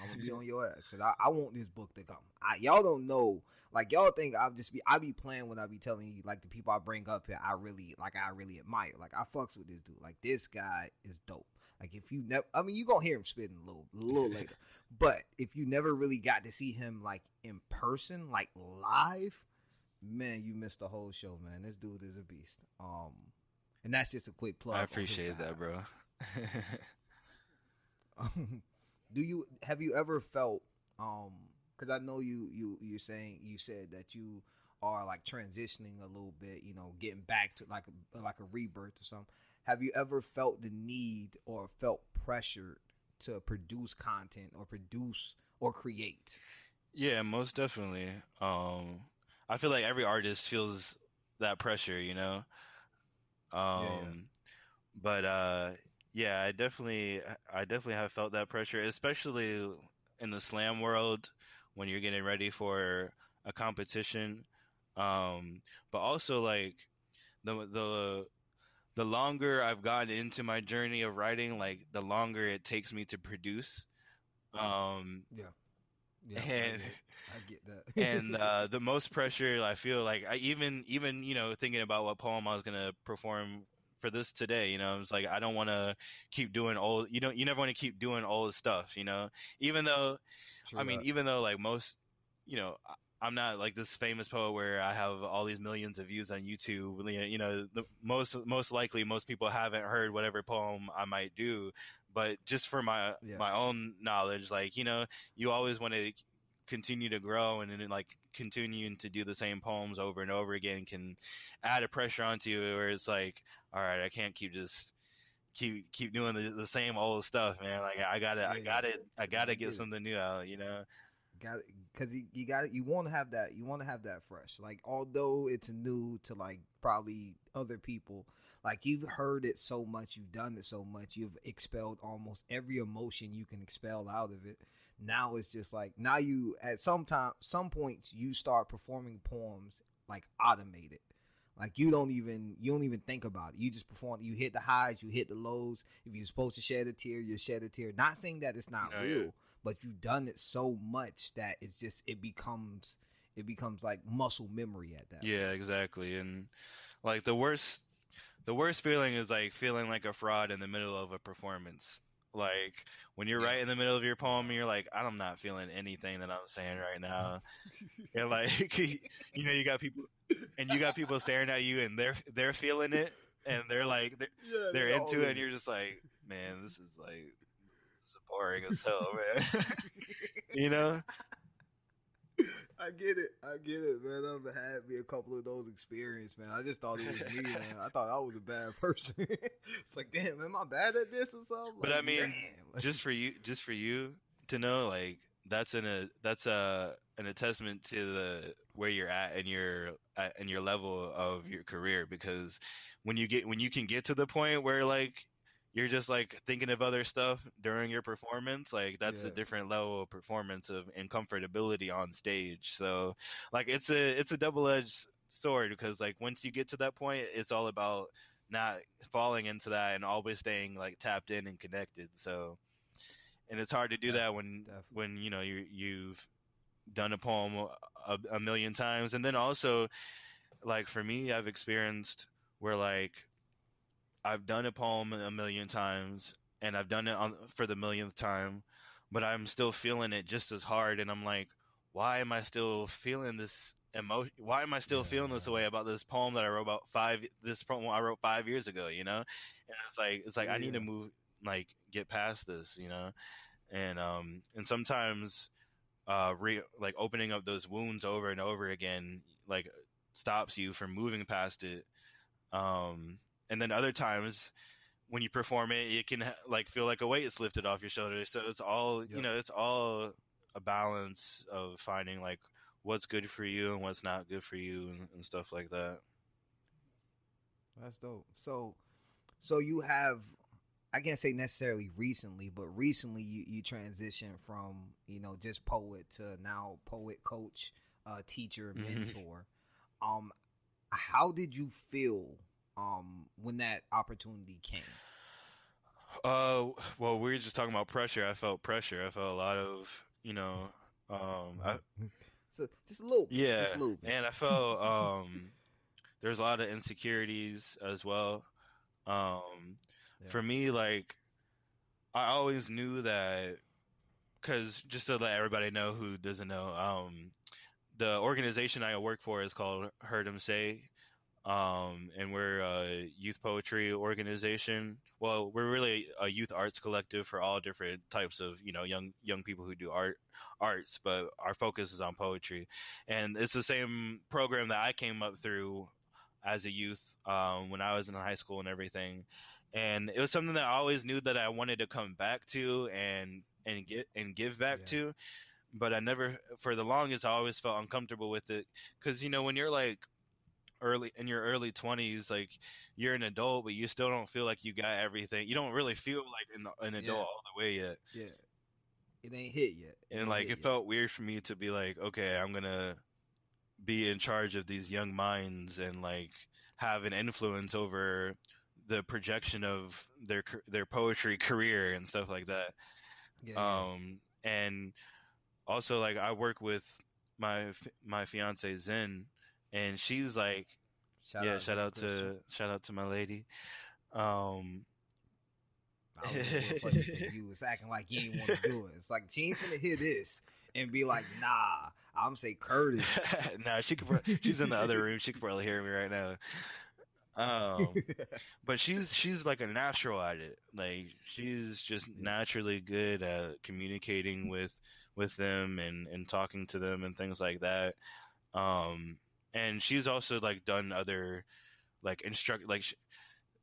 I'm gonna be on your ass because I, I want this book to come. I, y'all don't know, like y'all think I'll just be I be playing when I be telling you like the people I bring up here. I really like I really admire. Like I fucks with this dude. Like this guy is dope. Like if you never, I mean, you gonna hear him spitting a little, a little later. But if you never really got to see him like in person, like live, man, you missed the whole show, man. This dude is a beast. Um, and that's just a quick plug. I appreciate that, bro. do you have you ever felt um because i know you you you're saying you said that you are like transitioning a little bit you know getting back to like a, like a rebirth or something have you ever felt the need or felt pressured to produce content or produce or create yeah, most definitely. Um, I feel like every artist feels that pressure, you know. Um, yeah. but uh, yeah, I definitely, I definitely have felt that pressure, especially in the slam world when you're getting ready for a competition. Um, but also like the the the longer I've gotten into my journey of writing, like the longer it takes me to produce. Um, Yeah, and I get that. and uh, the most pressure I feel like I even even you know thinking about what poem I was gonna perform for this today. You know, it's like I don't want to keep doing old. You don't. You never want to keep doing all old stuff. You know, even though True I mean, that. even though like most, you know. I'm not like this famous poet where I have all these millions of views on YouTube. You know, the most most likely most people haven't heard whatever poem I might do, but just for my Yeah. my own knowledge, like you know, you always want to continue to grow and then like continuing to do the same poems over and over again can add a pressure onto you where it's like all right i can't keep just keep keep doing the, the same old stuff man. Like i gotta i gotta i gotta get get something new out you know? Got because you, you got you want to have that you want to have that fresh. Like although it's new to like probably other people like you've heard it so much you've done it so much you've expelled almost every emotion you can expel out of it now it's just like now you at some time some points you start performing poems like automated like you don't even you don't even think about it. You just perform. You hit the highs, you hit the lows. If you're supposed to shed a tear, you shed a tear. Not saying that it's not yeah. real, but you've done it so much that it's just it becomes it becomes like muscle memory at that. yeah exactly and like the worst the worst feeling is like feeling like a fraud in the middle of a performance like when you're Yeah. right in the middle of your poem and you're like i'm not feeling anything that i'm saying right now. And like you know you got people and you got people staring at you and they're they're feeling it and they're like they're, Yeah, they're they into it and you're just like man this is like this is boring as hell man. You know I get it. I get it, man. I've had me a couple of those experiences, man. I just thought it was me, man. I thought I was a bad person. it's like, damn, am I bad at this or something? But Like, I mean, like- just for you just for you to know like that's an a that's a an attestament to the where you're at and your and your level of your career because when you get when you can get to the point where like you're just like thinking of other stuff during your performance like that's a different level of performance of and comfortability on stage so like it's a it's a double-edged sword because like once you get to that point it's all about not falling into that and always staying like tapped in and connected so and it's hard to do Def- that when definitely. when you know you you've done a poem a, a million times and then also like for me i've experienced where like i've done a poem a million times and i've done it on for the millionth time but i'm still feeling it just as hard and i'm like why am i still feeling this emotion why am i still feeling this way about this poem that i wrote about five this poem i wrote five years ago you know? And it's like it's like i need to move like get past this you know? And um and sometimes uh re- like opening up those wounds over and over again like stops you from moving past it um and then other times when you perform it it can like feel like a weight is lifted off your shoulders so it's all you know it's all a balance of finding like what's good for you and what's not good for you and, and stuff like that That's dope. So, so you have, I can't say necessarily recently, but recently you you transitioned from you know just poet to now poet, coach, uh, teacher, Mhm. mentor. Um, how did you feel um when that opportunity came? Uh, well, we were just talking about pressure. I felt pressure. I felt a lot of, you know, um, I, So just a little, yeah, just a little bit. and I felt um, there's a lot of insecurities as well. Um, Yeah. for me, like, I always knew that, because just to let everybody know who doesn't know, um, the organization I work for is called Heard 'Em Say, um, and we're a youth poetry organization. Well, we're really a youth arts collective for all different types of you know young young people who do art arts, but our focus is on poetry, and it's the same program that I came up through as a youth um, when I was in high school and everything, and it was something that I always knew that I wanted to come back to and and get and give back Yeah. to, but I never for the longest I always felt uncomfortable with it because you know when you're like early in your early 20s like you're an adult but you still don't feel like you got everything you don't really feel like an, an adult Yeah. all the way yet Yeah, it ain't hit yet. It and like it yet. felt weird for me to be like okay i'm gonna be in charge of these young minds and like have an influence over the projection of their their poetry career and stuff like that. Yeah. Um, and also like I work with my my fiance Zen, and she's like, yeah, shout out to shout out to my lady. Um, I was doing funny thing. You was acting like you ain't want to do it. It's like she ain't finna hear this and be like, nah. I'm say Curtis. no, she could. She's in the other room. She could probably hear me right now. Um, but she's she's like a natural at it. Like she's just naturally good at communicating with with them and and talking to them and things like that. Um, and she's also like done other like instruct like she,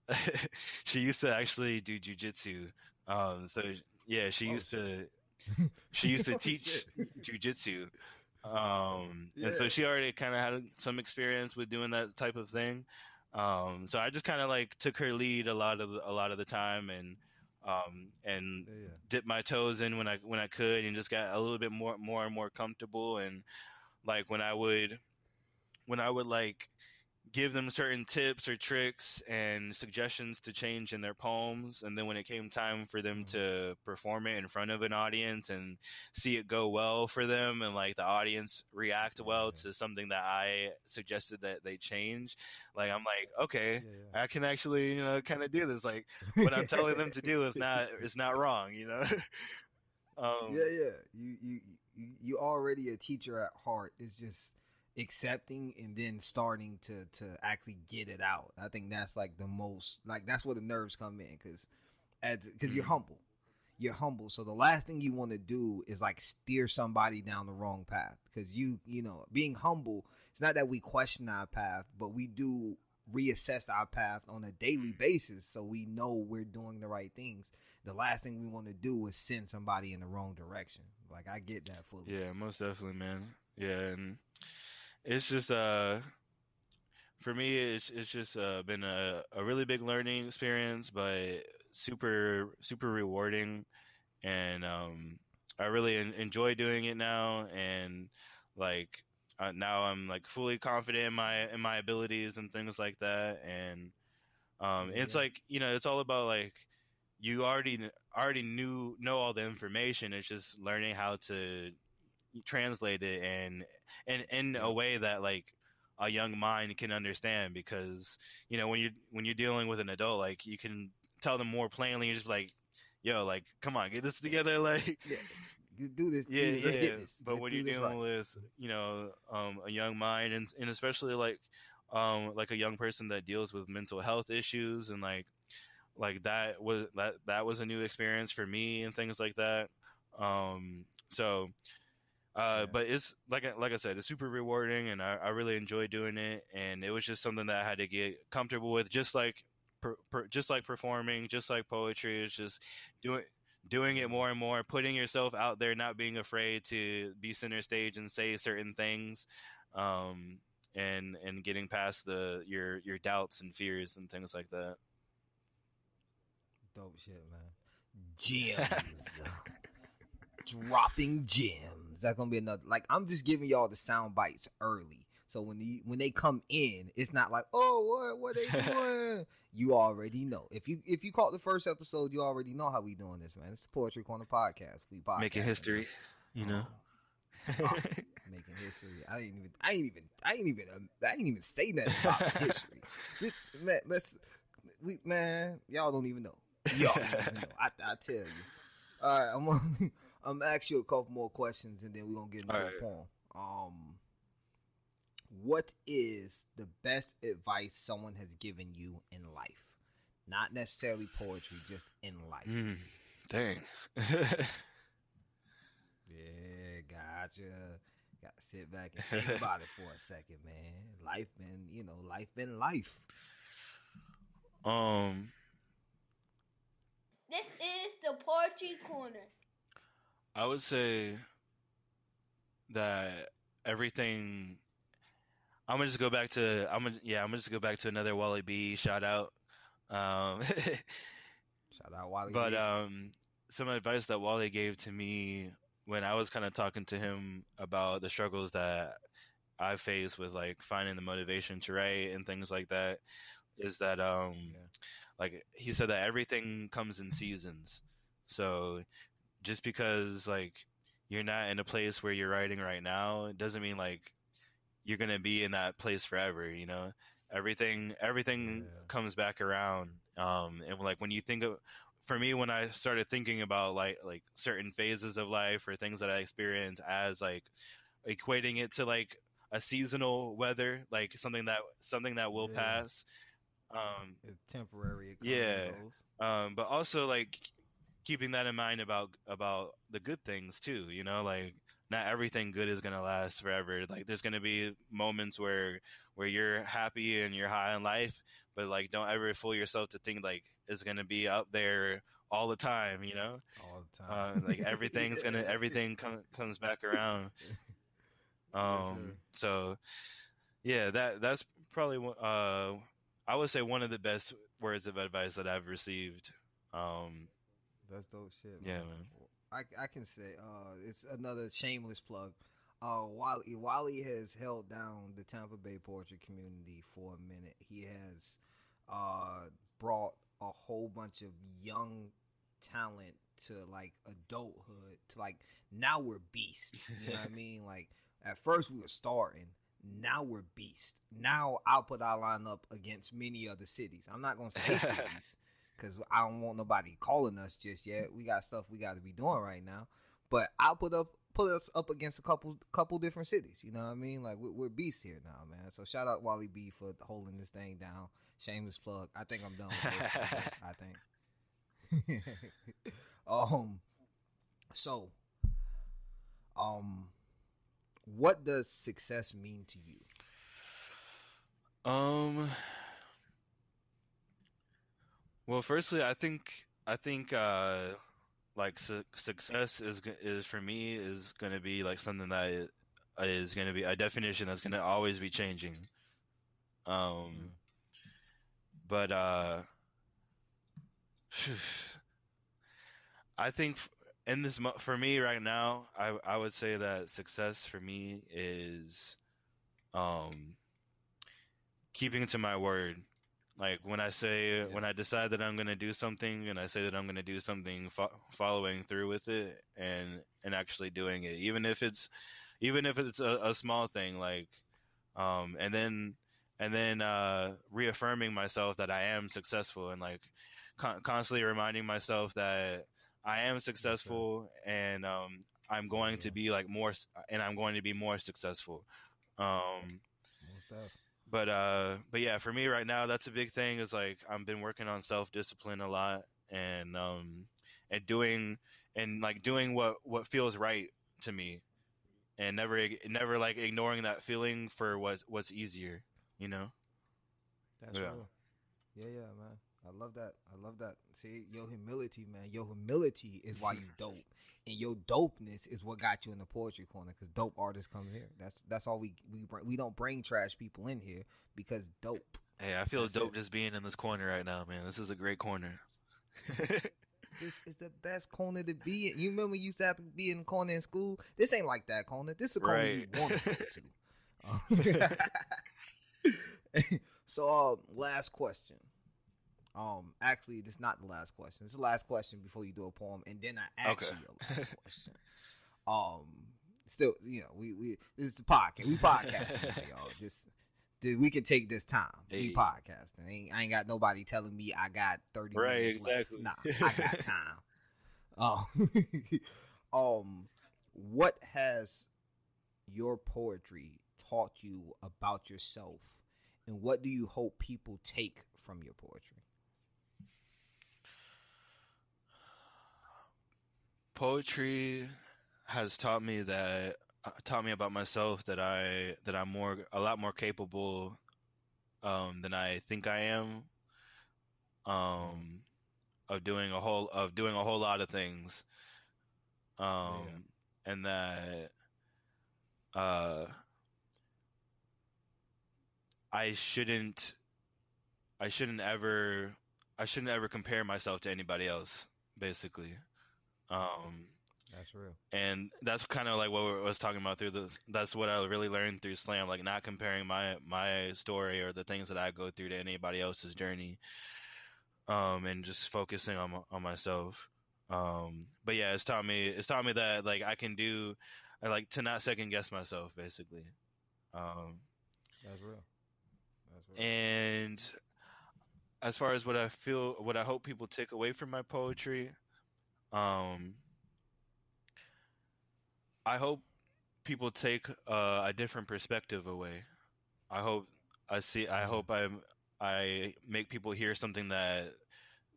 she used to actually do jujitsu. Um, so yeah, she Oh, used to she used to Oh, teach shit. jujitsu. Um, and so she already kind of had some experience with doing that type of thing. Um, so I just kind of like took her lead a lot of a lot of the time and um and Yeah, yeah. dipped my toes in when I when I could and just got a little bit more more and more comfortable and like when I would when I would like give them certain tips or tricks and suggestions to change in their poems and then when it came time for them to perform it in front of an audience and see it go well for them and like the audience react well Yeah. to something that I suggested that they change like I'm like okay Yeah, yeah. I can actually you know kind of do this like what I'm telling them to do is not is not wrong, you know. um, yeah, yeah. You, you, you, you already a teacher at heart. It's just accepting and then starting to to actually get it out. I think that's like the most like that's where the nerves come in because as because you're Mhm. humble. You're humble, so the last thing you want to do is like steer somebody down the wrong path. Because you, you know, being humble, it's not that we question our path, but we do reassess our path on a daily basis, so we know we're doing the right things the last thing we want to do is send somebody in the wrong direction. Like I get that fully. Yeah, most definitely, man. Yeah, and it's just uh for me it's it's just uh been a, a really big learning experience, but super super rewarding. And um I really en- enjoy doing it now. And like uh, now I'm like fully confident in my in my abilities and things like that. And um it's Yeah. like you know it's all about like you already already knew know all the information. It's just learning how to translate it and and in a way that like a young mind can understand because you know when you're when you're dealing with an adult like you can tell them more plainly you're just like yo like come on get this together like Yeah. Do this. yeah, this, Let's yeah. get this. But Let's when you're dealing right. with, you know, um, a young mind and and especially like, um, like a young person that deals with mental health issues and like, like that was that that was a new experience for me and things like that. Um, so, uh, Yeah. but it's like I- like I said, it's super rewarding and I, I really enjoy doing it. And it was just something that I had to get comfortable with, just like. Per, per, just like performing, just like poetry, it's just doing doing it more and more, putting yourself out there, not being afraid to be center stage and say certain things, um, and and getting past the your your doubts and fears and things like that. Dope shit, man. Gems. Dropping gems. That's gonna be another. Like I'm just giving y'all the sound bites early, so when the when they come in, it's not like, oh, what what they doing? you already know. If you if you caught the first episode, you already know how we doing this, man. It's the Poetry Corner podcast. We podcasting, Making history, you know. making history. I ain't even. I ain't even. I ain't even. Um, I ain't even say nothing about history. This- man, let's. We man, y'all don't even know. Y'all don't even know. I, I tell you. All right, I'm gonna, I'm gonna ask you a couple more questions, and then we're gonna get into All a poem. Um, what is the best advice someone has given you in life? Not necessarily poetry, just in life. Mm, dang. Yeah, gotcha. Got to sit back and think about it for a second, man. Life been, you know, life been life. um, This is the Poetry Corner. I would say that everything. I'm gonna just go back to. I'm gonna yeah. I'm gonna just go back to another Wally B shout out. Um, Shout out Wally. but B. um, some advice that Wally gave to me when I was kind of talking to him about the struggles that I face with like finding the motivation to write and things like that is that um Yeah. like he said that everything comes in seasons. So just because like you're not in a place where you're writing right now, it doesn't mean like you're gonna be in that place forever. You know, everything everything Yeah. comes back around. Um, and like when you think of, for me, when I started thinking about like like certain phases of life or things that I experience as like equating it to like a seasonal weather, like something that something that will Yeah. pass. Um, It's temporary. Yeah. goes. um, but also like keeping that in mind about about the good things too. You know, like not everything good is gonna last forever. Like there's gonna be moments where where you're happy and you're high in life, but like don't ever fool yourself to think like it's gonna be up there all the time. You know, all the uh, time. like everything's gonna everything com- comes back around. Um, so yeah, that that's probably uh, I would say one of the best words of advice that I've received. Um, That's dope shit. Yeah, man. man. I I can say uh, it's another shameless plug. Uh, Wally Wally has held down the Tampa Bay poetry community for a minute. He has uh, brought a whole bunch of young talent to like adulthood. To like now we're beast. You know what I mean? Like at first we were starting. Now we're beast. Now I'll put our line up against many other cities. I'm not gonna say cities because I don't want nobody calling us just yet. We got stuff we got to be doing right now. But I'll put up put us up against a couple couple different cities. You know what I mean? Like we're, we're beast here now, man. So shout out Wally B for holding this thing down. Shameless plug. I think I'm done. I think. um. So. Um. What does success mean to you? Um. Well, firstly, I think I think uh, like su- success is is for me is going to be like something that is going to be a definition that's going to always be changing. Um, Mm. but uh, I think in this for me right now, I I would say that success for me is um keeping to my word. Like when I say when I decide that I'm going to do something and I say that I'm going to do something fo- following through with it and and actually doing it even if it's even if it's a, a small thing like um and then and then uh reaffirming myself that I am successful and like con- constantly reminding myself that I am successful and um I'm going to be like more and I'm going to be more successful. Um. But uh but yeah for me right now that's a big thing is like i've been working on self-discipline a lot and um and doing and like doing what what feels right to me and never never like ignoring that feeling for what's what's easier you know That's Yeah. real. Yeah, yeah, man. I love that. I love that. See, your humility, man. Your humility is why you dope, and your dopeness is what got you in the poetry corner. Because dope artists come here. That's that's all we we bring. We don't bring trash people in here because dope. hey i feel That's dope it. just being in this corner right now man this is a great corner This is the best corner to be in. You remember you used to have to be in the corner in school. This ain't like that corner. This is a corner you Right. want to go to. So, uh, last question. Um, actually, this is not the last question. It's the last question before you do a poem, and then I ask Okay. you your last question. Um, still, you know, we we this is a podcast. We podcasting, now, y'all. Just we can take this time. We podcasting. I ain't, I ain't got nobody telling me I got thirty Right, minutes exactly. left. Nah, I got time. Um, um, what has your poetry taught you about yourself, and what do you hope people take from your poetry? Poetry has taught me that uh, taught me about myself that I that I'm more a lot more capable um, than I think I am um, of doing a whole of doing a whole lot of things. Um, and that uh, I shouldn't I shouldn't ever I shouldn't ever compare myself to anybody else basically um That's real. and that's kind of like what I was talking about through this. That's what I really learned through slam, like not comparing my my story or the things that I go through to anybody else's journey, um, and just focusing on on myself. Um, but yeah, it's taught me it's taught me that like I can do, like to not second guess myself, basically. Um, That's real. That's real. and as far as what I feel, what I hope people take away from my poetry, um, I hope people take uh, a different perspective away. I hope I see. I hope I I make people hear something that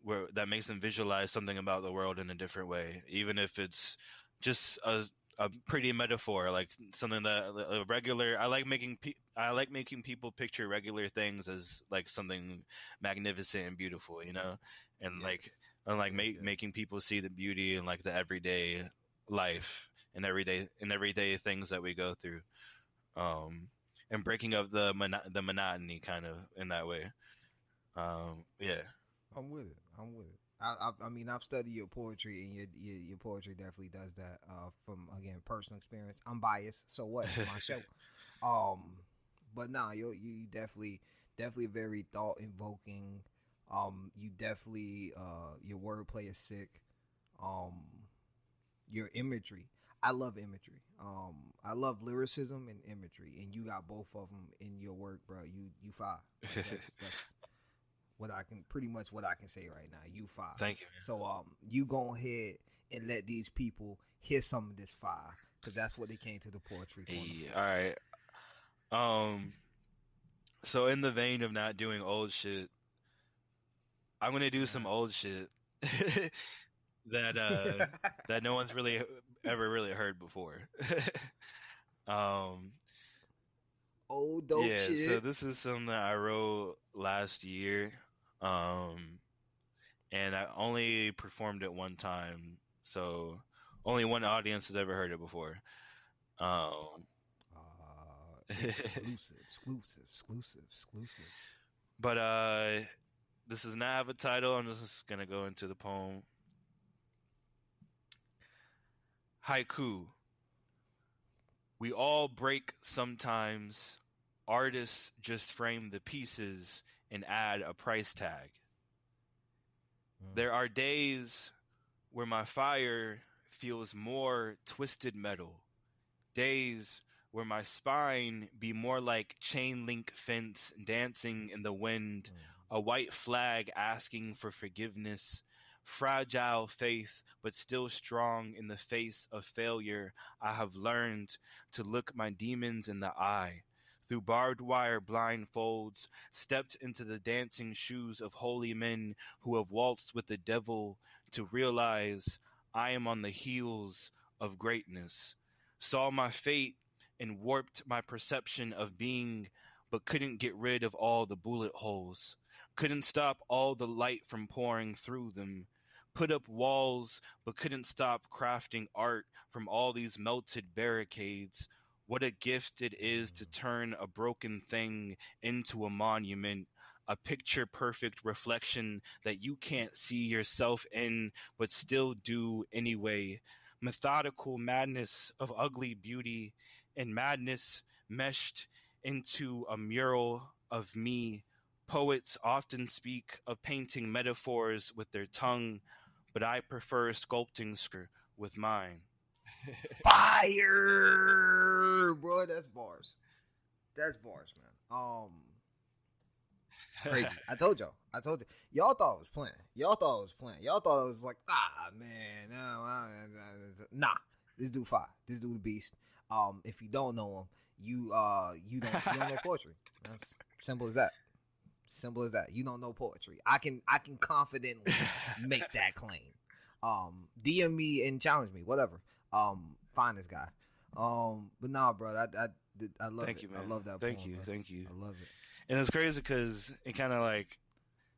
where that makes them visualize something about the world in a different way, even if it's just a a pretty metaphor, like something that a regular. I like making pe- I like making people picture regular things as like something magnificent and beautiful, you know, and Yes. like and like make making people see the beauty in like the everyday life and everyday and everyday things that we go through, um, and breaking up the mono- the monotony kind of in that way. Um, yeah, I'm with it. I'm with it. I, I, I mean, I've studied your poetry, and your, your your poetry definitely does that. Uh, from again personal experience. I'm biased, so what? My show. Um, but nah, you you definitely definitely very thought invoking. Um, you definitely uh your wordplay is sick. Um, your imagery. I love imagery. Um, I love lyricism and imagery, and you got both of them in your work, bro. You you fire. Like, that's, that's what I can pretty much what I can say right now. You fire. thank you. man. So um, you go ahead and let these people hear some of this fire because that's what they came to the poetry. Hey, for. all right. Um, so in the vein of not doing old shit, I'm gonna do some old shit that uh that no one's really ever really heard before. um, Old dope yeah. shit. So this is something that I wrote last year, um, and I only performed it one time, so only one audience has ever heard it before. Um, uh, exclusive, exclusive, exclusive, exclusive. But uh this does not have a title. I'm just gonna go into the poem. Haiku. We all break sometimes. Artists just frame the pieces and add a price tag. Mm. There are days where my fire feels more twisted metal. Days where my spine be more like chain link fence dancing in the wind, a white flag asking for forgiveness. Fragile faith, but still strong in the face of failure. I have learned to look my demons in the eye. Through barbed wire blindfolds, stepped into the dancing shoes of holy men who have waltzed with the devil to realize I am on the heels of greatness. Saw my fate and warped my perception of being, but couldn't get rid of all the bullet holes. Couldn't stop all the light from pouring through them. Put up walls, but couldn't stop crafting art from all these melted barricades. What a gift it is to turn a broken thing into a monument, a picture perfect reflection that you can't see yourself in, but still do anyway. Methodical madness of ugly beauty and madness meshed into a mural of me. Poets often speak of painting metaphors with their tongue, but I prefer sculpting sc- with mine. Fire, bro. That's bars. That's bars, man. Um, crazy. I told y'all. I told you. Y'all thought it was playing. Y'all thought it was playing. Y'all thought it was like, ah, man, no, uh, uh, nah. This dude fire. This dude a beast. Um, if you don't know him, you uh, you don't you don't know poetry. That's simple as that. Simple as that. You don't know poetry. I can I can confidently make that claim. Um, DM me and challenge me, whatever. Um, find this guy. Um, but nah, bro, I I, I love Thank it. you, man. I love that. Thank poem, you, bro. thank you. I love it. And it's crazy because it kind of like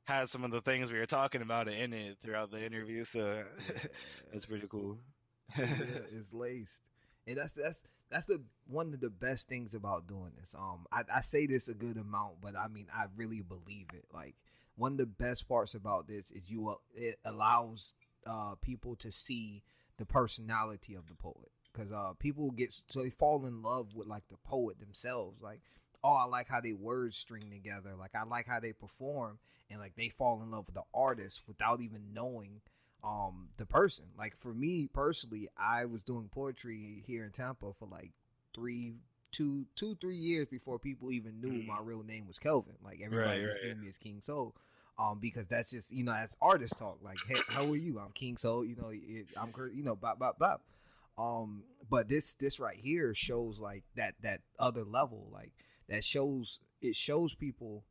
had some of the things we were talking about in it throughout the interview. So it's pretty cool. yeah, it's laced, and that's that's that's the one of the best things about doing this. Um, I, I say this a good amount, but I mean I really believe it. Like one of the best parts about this is you it allows uh people to see the personality of the poet because uh people get so they fall in love with like the poet themselves like oh i like how they words string together like i like how they perform and like they fall in love with the artist without even knowing um the person like for me personally i was doing poetry here in tampa for like three two two three years before people even knew my real name was kelvin like everybody Right, just right. knew me as king soul um, because that's just you know that's artist talk. Like, hey, how are you? I'm King Soul. You know, it, I'm You know, bop bop bop. Um, but this this right here shows like that that other level. Like that shows it shows people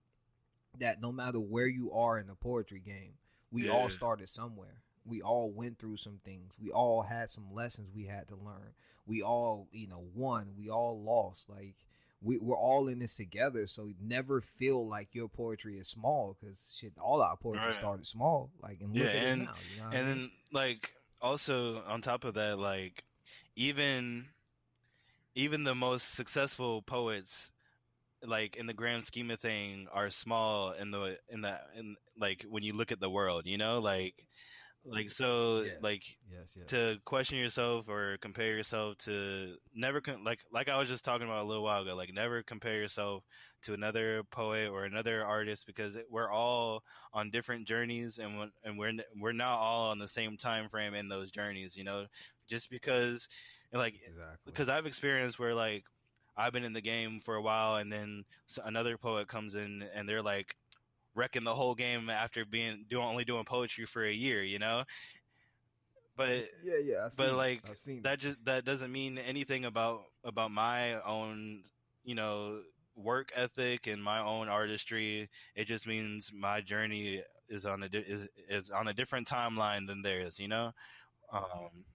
that no matter where you are in the poetry game, we all started somewhere. We all went through some things. We all had some lessons we had to learn. We all, you know, won. We all lost. Like we, we're all in this together. So never feel like your poetry is small because shit, all our poetry Right. started small. Like and look Yeah, at and- it now. You know what I and mean? then like also on top of that like even even the most successful poets like in the grand scheme of thing are small in the in the in like when you look at the world you know like like so Yes, like yes, yes. to question yourself or compare yourself to never con- like like I was just talking about a little while ago like never compare yourself to another poet or another artist because it, we're all on different journeys and when, and we're we're not all on the same time frame in those journeys you know just because like exactly. because I've experienced where like I've been in the game for a while, and then another poet comes in, and they're like wrecking the whole game after being doing only doing poetry for a year, you know. But yeah, yeah. I've but, like, seen that just that doesn't mean anything about about my own, you know, work ethic and my own artistry. It just means my journey is on a di- is is on a different timeline than theirs, you know. Um,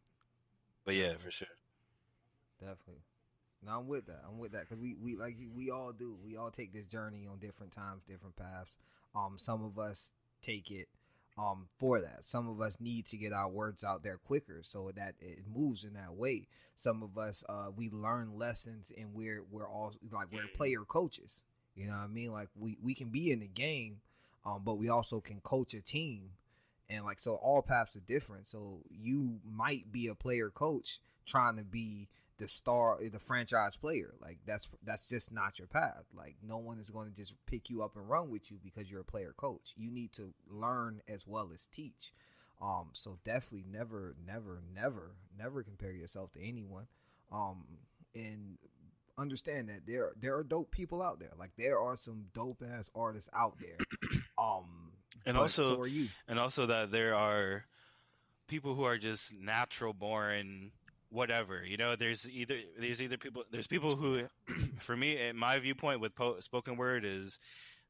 but yeah, for sure. Definitely. No, I'm with that. I'm with that because we, we like we all do. We all take this journey on different times, different paths. Um, some of us take it um for that. Some of us need to get our words out there quicker so that it moves in that way. Some of us uh we learn lessons and we're we're all like we're player coaches. You know what I mean? Like we we can be in the game, um, but we also can coach a team. And like so all paths are different. So you might be a player coach trying to be the star the franchise player. Like that's that's just not your path. Like no one is going to just pick you up and run with you because you're a player coach. You need to learn as well as teach. Um so definitely never never never never compare yourself to anyone. Um and understand that there there are dope people out there. Like there are some dope ass artists out there. Um And also- so are you. and also that there are people who are just natural born whatever you know there's either there's either people there's people who for me in my viewpoint with po- spoken word is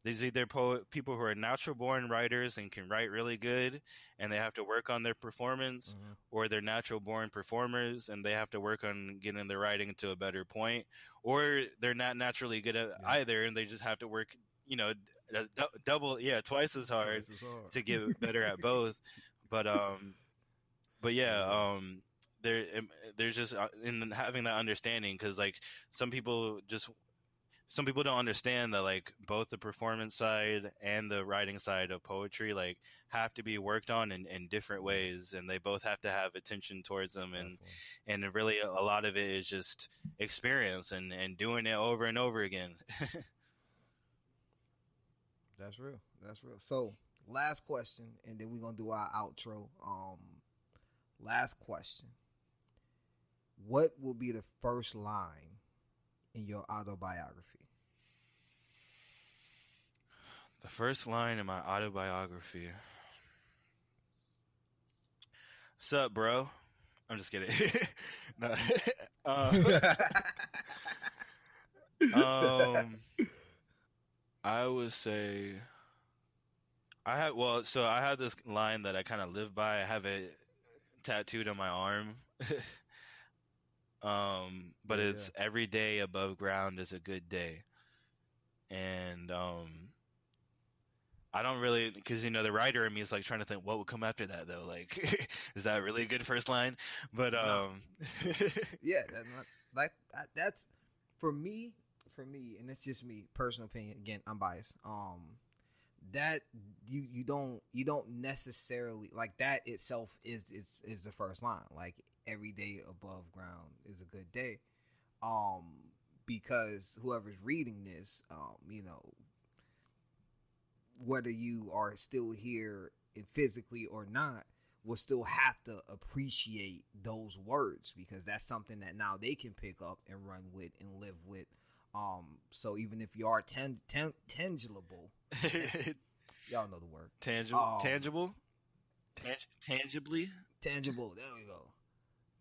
there's either po- people who are natural born writers and can write really good and they have to work on their performance Mhm. or they're natural born performers and they have to work on getting their writing to a better point or they're not naturally good at Yeah. either and they just have to work you know d- d- double yeah twice as hard Twice as hard. to get better at both. But um, but yeah, um, there um, there's just uh, in having that understanding because like some people just some people don't understand that like both the performance side and the writing side of poetry like have to be worked on in, in different ways and they both have to have attention towards them and Definitely. and really a lot of it is just experience and and doing it over and over again That's real. That's real. So, last question, and then we're gonna do our outro. Um, last question. What will be the first line in your autobiography? The first line in my autobiography. Sup, bro? I'm just kidding. um, um, I would say I had well, so I have this line that I kind of live by. I have it tattooed on my arm. um, but Yeah, it's every day above ground is a good day, and um, I don't really because you know the writer in me is like trying to think what would come after that though. Like, is that really a good first line? But um, yeah, that's not like that- that's for me. For me, and it's just me, personal opinion. Again, I'm biased. Um, that you you don't you don't necessarily like that itself is is is the first line. Like every day above ground is a good day. Um because whoever's reading this um you know whether you are still here physically or not will still have to appreciate those words because that's something that now they can pick up and run with and live with um so even if you are ten, ten, tangible y'all know the word. Tangible Um, tangible? Tang- tangibly? tangible there we go.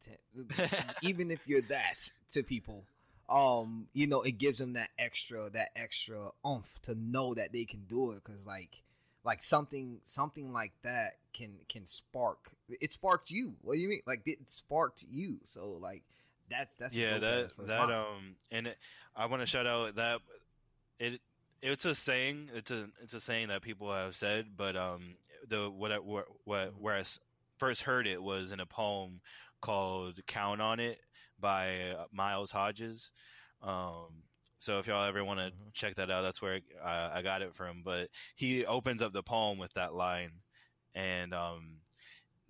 Tan- even if you're that to people um you know it gives them that extra that extra oomph to know that they can do it because like like something something like that can can spark it sparked you. What do you mean? Like it sparked you. So like that's that's yeah that that um and it, i want to shout out that it it's a saying it's a it's a saying that people have said but um the what I, what, where I first heard it was in a poem called count on it by miles hodges. Um so if y'all ever want to Mhm. check that out that's where I, I got it from but he opens up the poem with that line. And um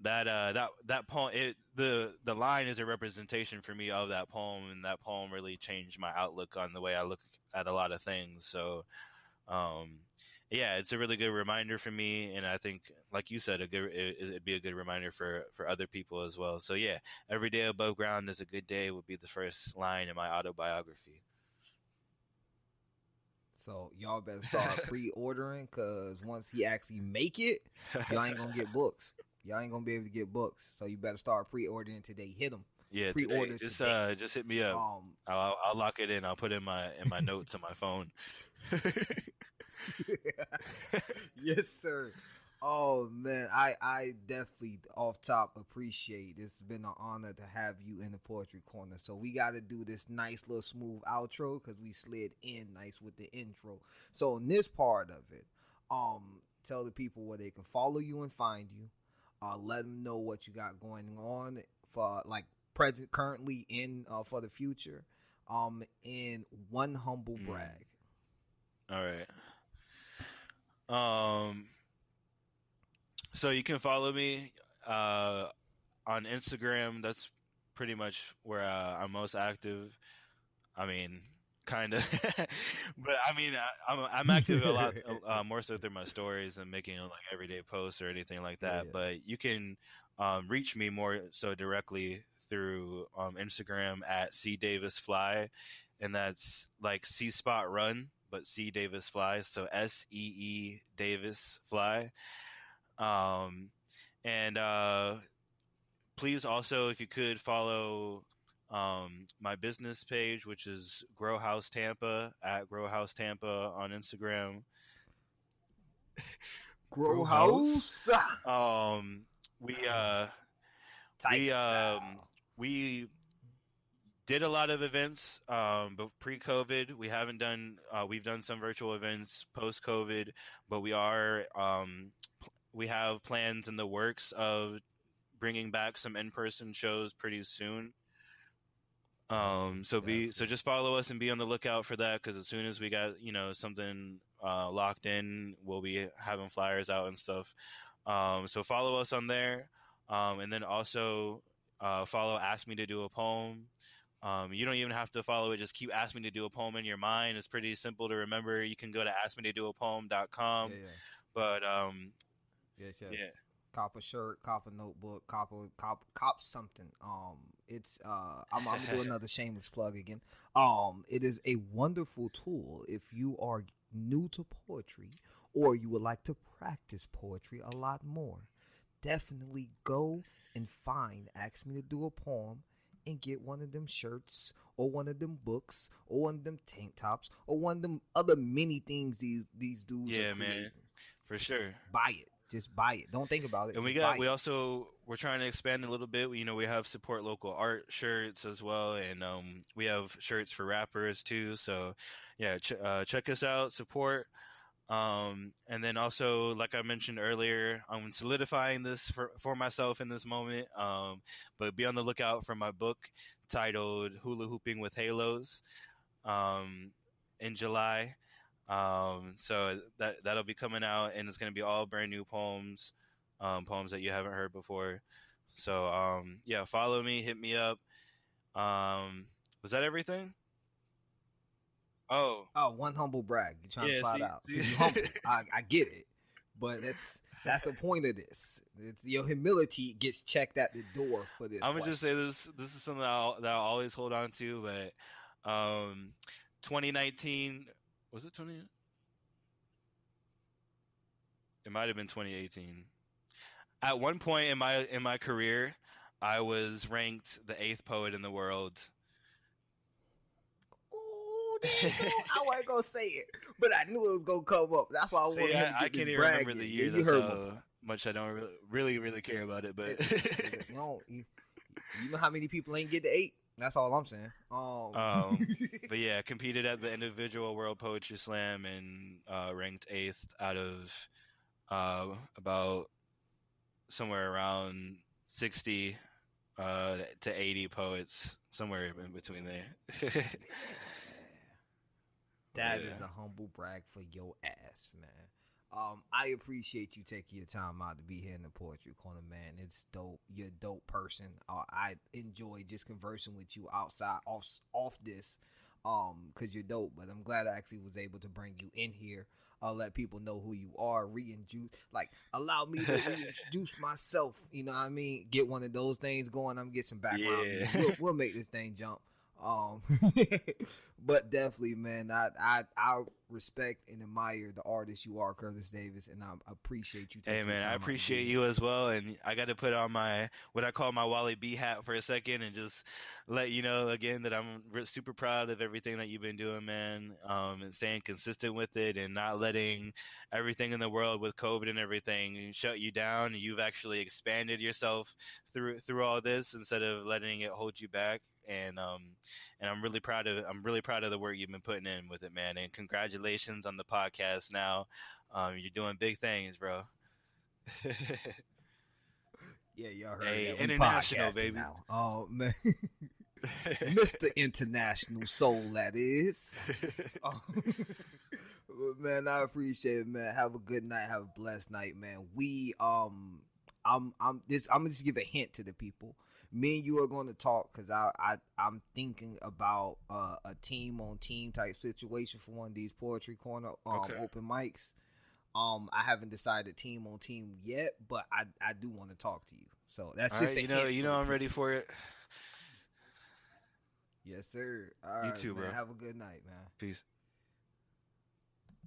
that uh that that poem it the the line is a representation for me of that poem and that poem really changed my outlook on the way I look at a lot of things. So um yeah it's a really good reminder for me and I think like you said a good it, it'd be a good reminder for for other people as well. So yeah every day above ground is a good day would be the first line in my autobiography. So y'all better start pre-ordering because once he actually make it y'all ain't gonna get books y'all ain't gonna be able to get books so you better start pre-ordering today hit them yeah Pre-order today, just today. uh just hit me up um I'll, I'll- lock it in I'll put in my in my notes on my phone yes, sir. Oh man, I I definitely off top appreciate. It's been an honor to have you in the poetry corner. So we got to do this nice little smooth outro because we slid in nice with the intro. So in this part of it, um, tell the people where they can follow you and find you. Uh, let them know what you got going on for like present currently in uh, for the future. Um, in one humble Mm. brag. All right. Um. So you can follow me uh, on Instagram. That's pretty much where uh, I'm most active. I mean, kind of, but I mean, I, I'm I'm active a lot uh, more so through my stories and making like everyday posts or anything like that. Yeah. But you can um, reach me more so directly through um, Instagram at C Davis Fly, and that's like C Spot Run, but C Davis Fly. So S E E Davis Fly. Um, and uh, please also, if you could follow um, my business page, which is Grow House Tampa at Grow House Tampa on Instagram. Grow Grow house. Um, we uh, we um, we did a lot of events um but pre-covid we haven't done uh, we've done some virtual events post-covid but we are um we have plans in the works of bringing back some in-person shows pretty soon um so be so just follow us and be on the lookout for that because as soon as we got you know something uh locked in we'll be having flyers out and stuff um so follow us on there um and then also uh follow ask me to do a poem um, you don't even have to follow it. Just keep asking me to do a poem in your mind. It's pretty simple to remember. You can go to askmetodoapoem.com. yeah, yeah. But um, Yes, yes. Yeah. Cop a shirt, cop a notebook, cop a cop cop something. Um, it's uh, I'm, I'm gonna do another shameless plug again. Um, it is a wonderful tool if you are new to poetry or you would like to practice poetry a lot more. Definitely go and find "Ask Me to Do a Poem" and get one of them shirts or one of them books or one of them tank tops or one of them other many things these these dudes Yeah, man. for sure. Buy it. Just buy it. Don't think about it. And we got we it. also we're trying to expand a little bit. You know, we have support local art shirts as well, and um, we have shirts for rappers too. So yeah, ch- uh, check us out, support. Um, and then also, like I mentioned earlier, I'm solidifying this for, for myself in this moment. Um, but be on the lookout for my book titled Hula Hooping with Halos um, in July. Um, so that that'll be coming out, and it's gonna be all brand new poems, um, poems that you haven't heard before. So um, yeah, follow me, hit me up. Um, was that everything? Oh, Oh, one humble brag. You're trying Yeah, to slide see- out. see- you humble. I, I get it, but that's that's the point of this. It's, your humility gets checked at the door for this. I'm gonna just say this. This is something that I'll, that I'll always hold on to. But um, 2019 was it 20? It might have been 2018. At one point in my in my career, I was ranked the eighth poet in the world. Ooh, there you go. I wasn't gonna say it, but I knew it was gonna come up. That's why I wanted him to I, get I can't even brag remember the in. year. You heard how me. much I don't really really, really care about it. But you know, you, you know how many people ain't get to eight? That's all I'm saying. Um, Um, but yeah, competed at the individual World Poetry Slam and uh, ranked eighth out of uh, about somewhere around sixty uh, to eighty poets, somewhere in between there. That Yeah. is a humble brag for your ass, man. Um, I appreciate you taking your time out to be here in the poetry corner, man. It's dope. You're a dope person. Uh, I enjoy just conversing with you outside, off off this, um, cause you're dope. But I'm glad I actually was able to bring you in here. Uh, let people know who you are. Reintroduce, like, allow me to reintroduce myself. You know what I mean? Get one of those things going. I'm get some background. Yeah. We'll, we'll make this thing jump. Um, but definitely, man, I, I I respect and admire the artist you are, Curtis Davis, and I appreciate you. Hey man, I time out to appreciate you as well, and I got to put on my what I call my Wally B hat for a second, and just let you know again that I'm super proud of everything that you've been doing, man, um, and staying consistent with it, and not letting everything in the world with COVID and everything shut you down. You've actually expanded yourself through through all this instead of letting it hold you back. And um, and I'm really proud of I'm really proud of the work you've been putting in with it, man. And congratulations on the podcast. Now, um, you're doing big things, bro. Yeah, y'all heard Hey, that. We international, baby. Now. Oh man, Mr. International Soul, that is. Oh. Man, I appreciate it, man. Have a good night. Have a blessed night, man. We um, I'm I'm this. I'm gonna just give a hint to the people. Me and you are going to talk because I I I'm thinking about uh, a team on team type situation for one of these poetry corner um, Okay. open mics. Um, I haven't decided team on team yet, but I I do want to talk to you. So that's All just right, you know, you know, I'm ready for it. Yes, sir. All You right, too, man. bro. Have a good night, man. Peace.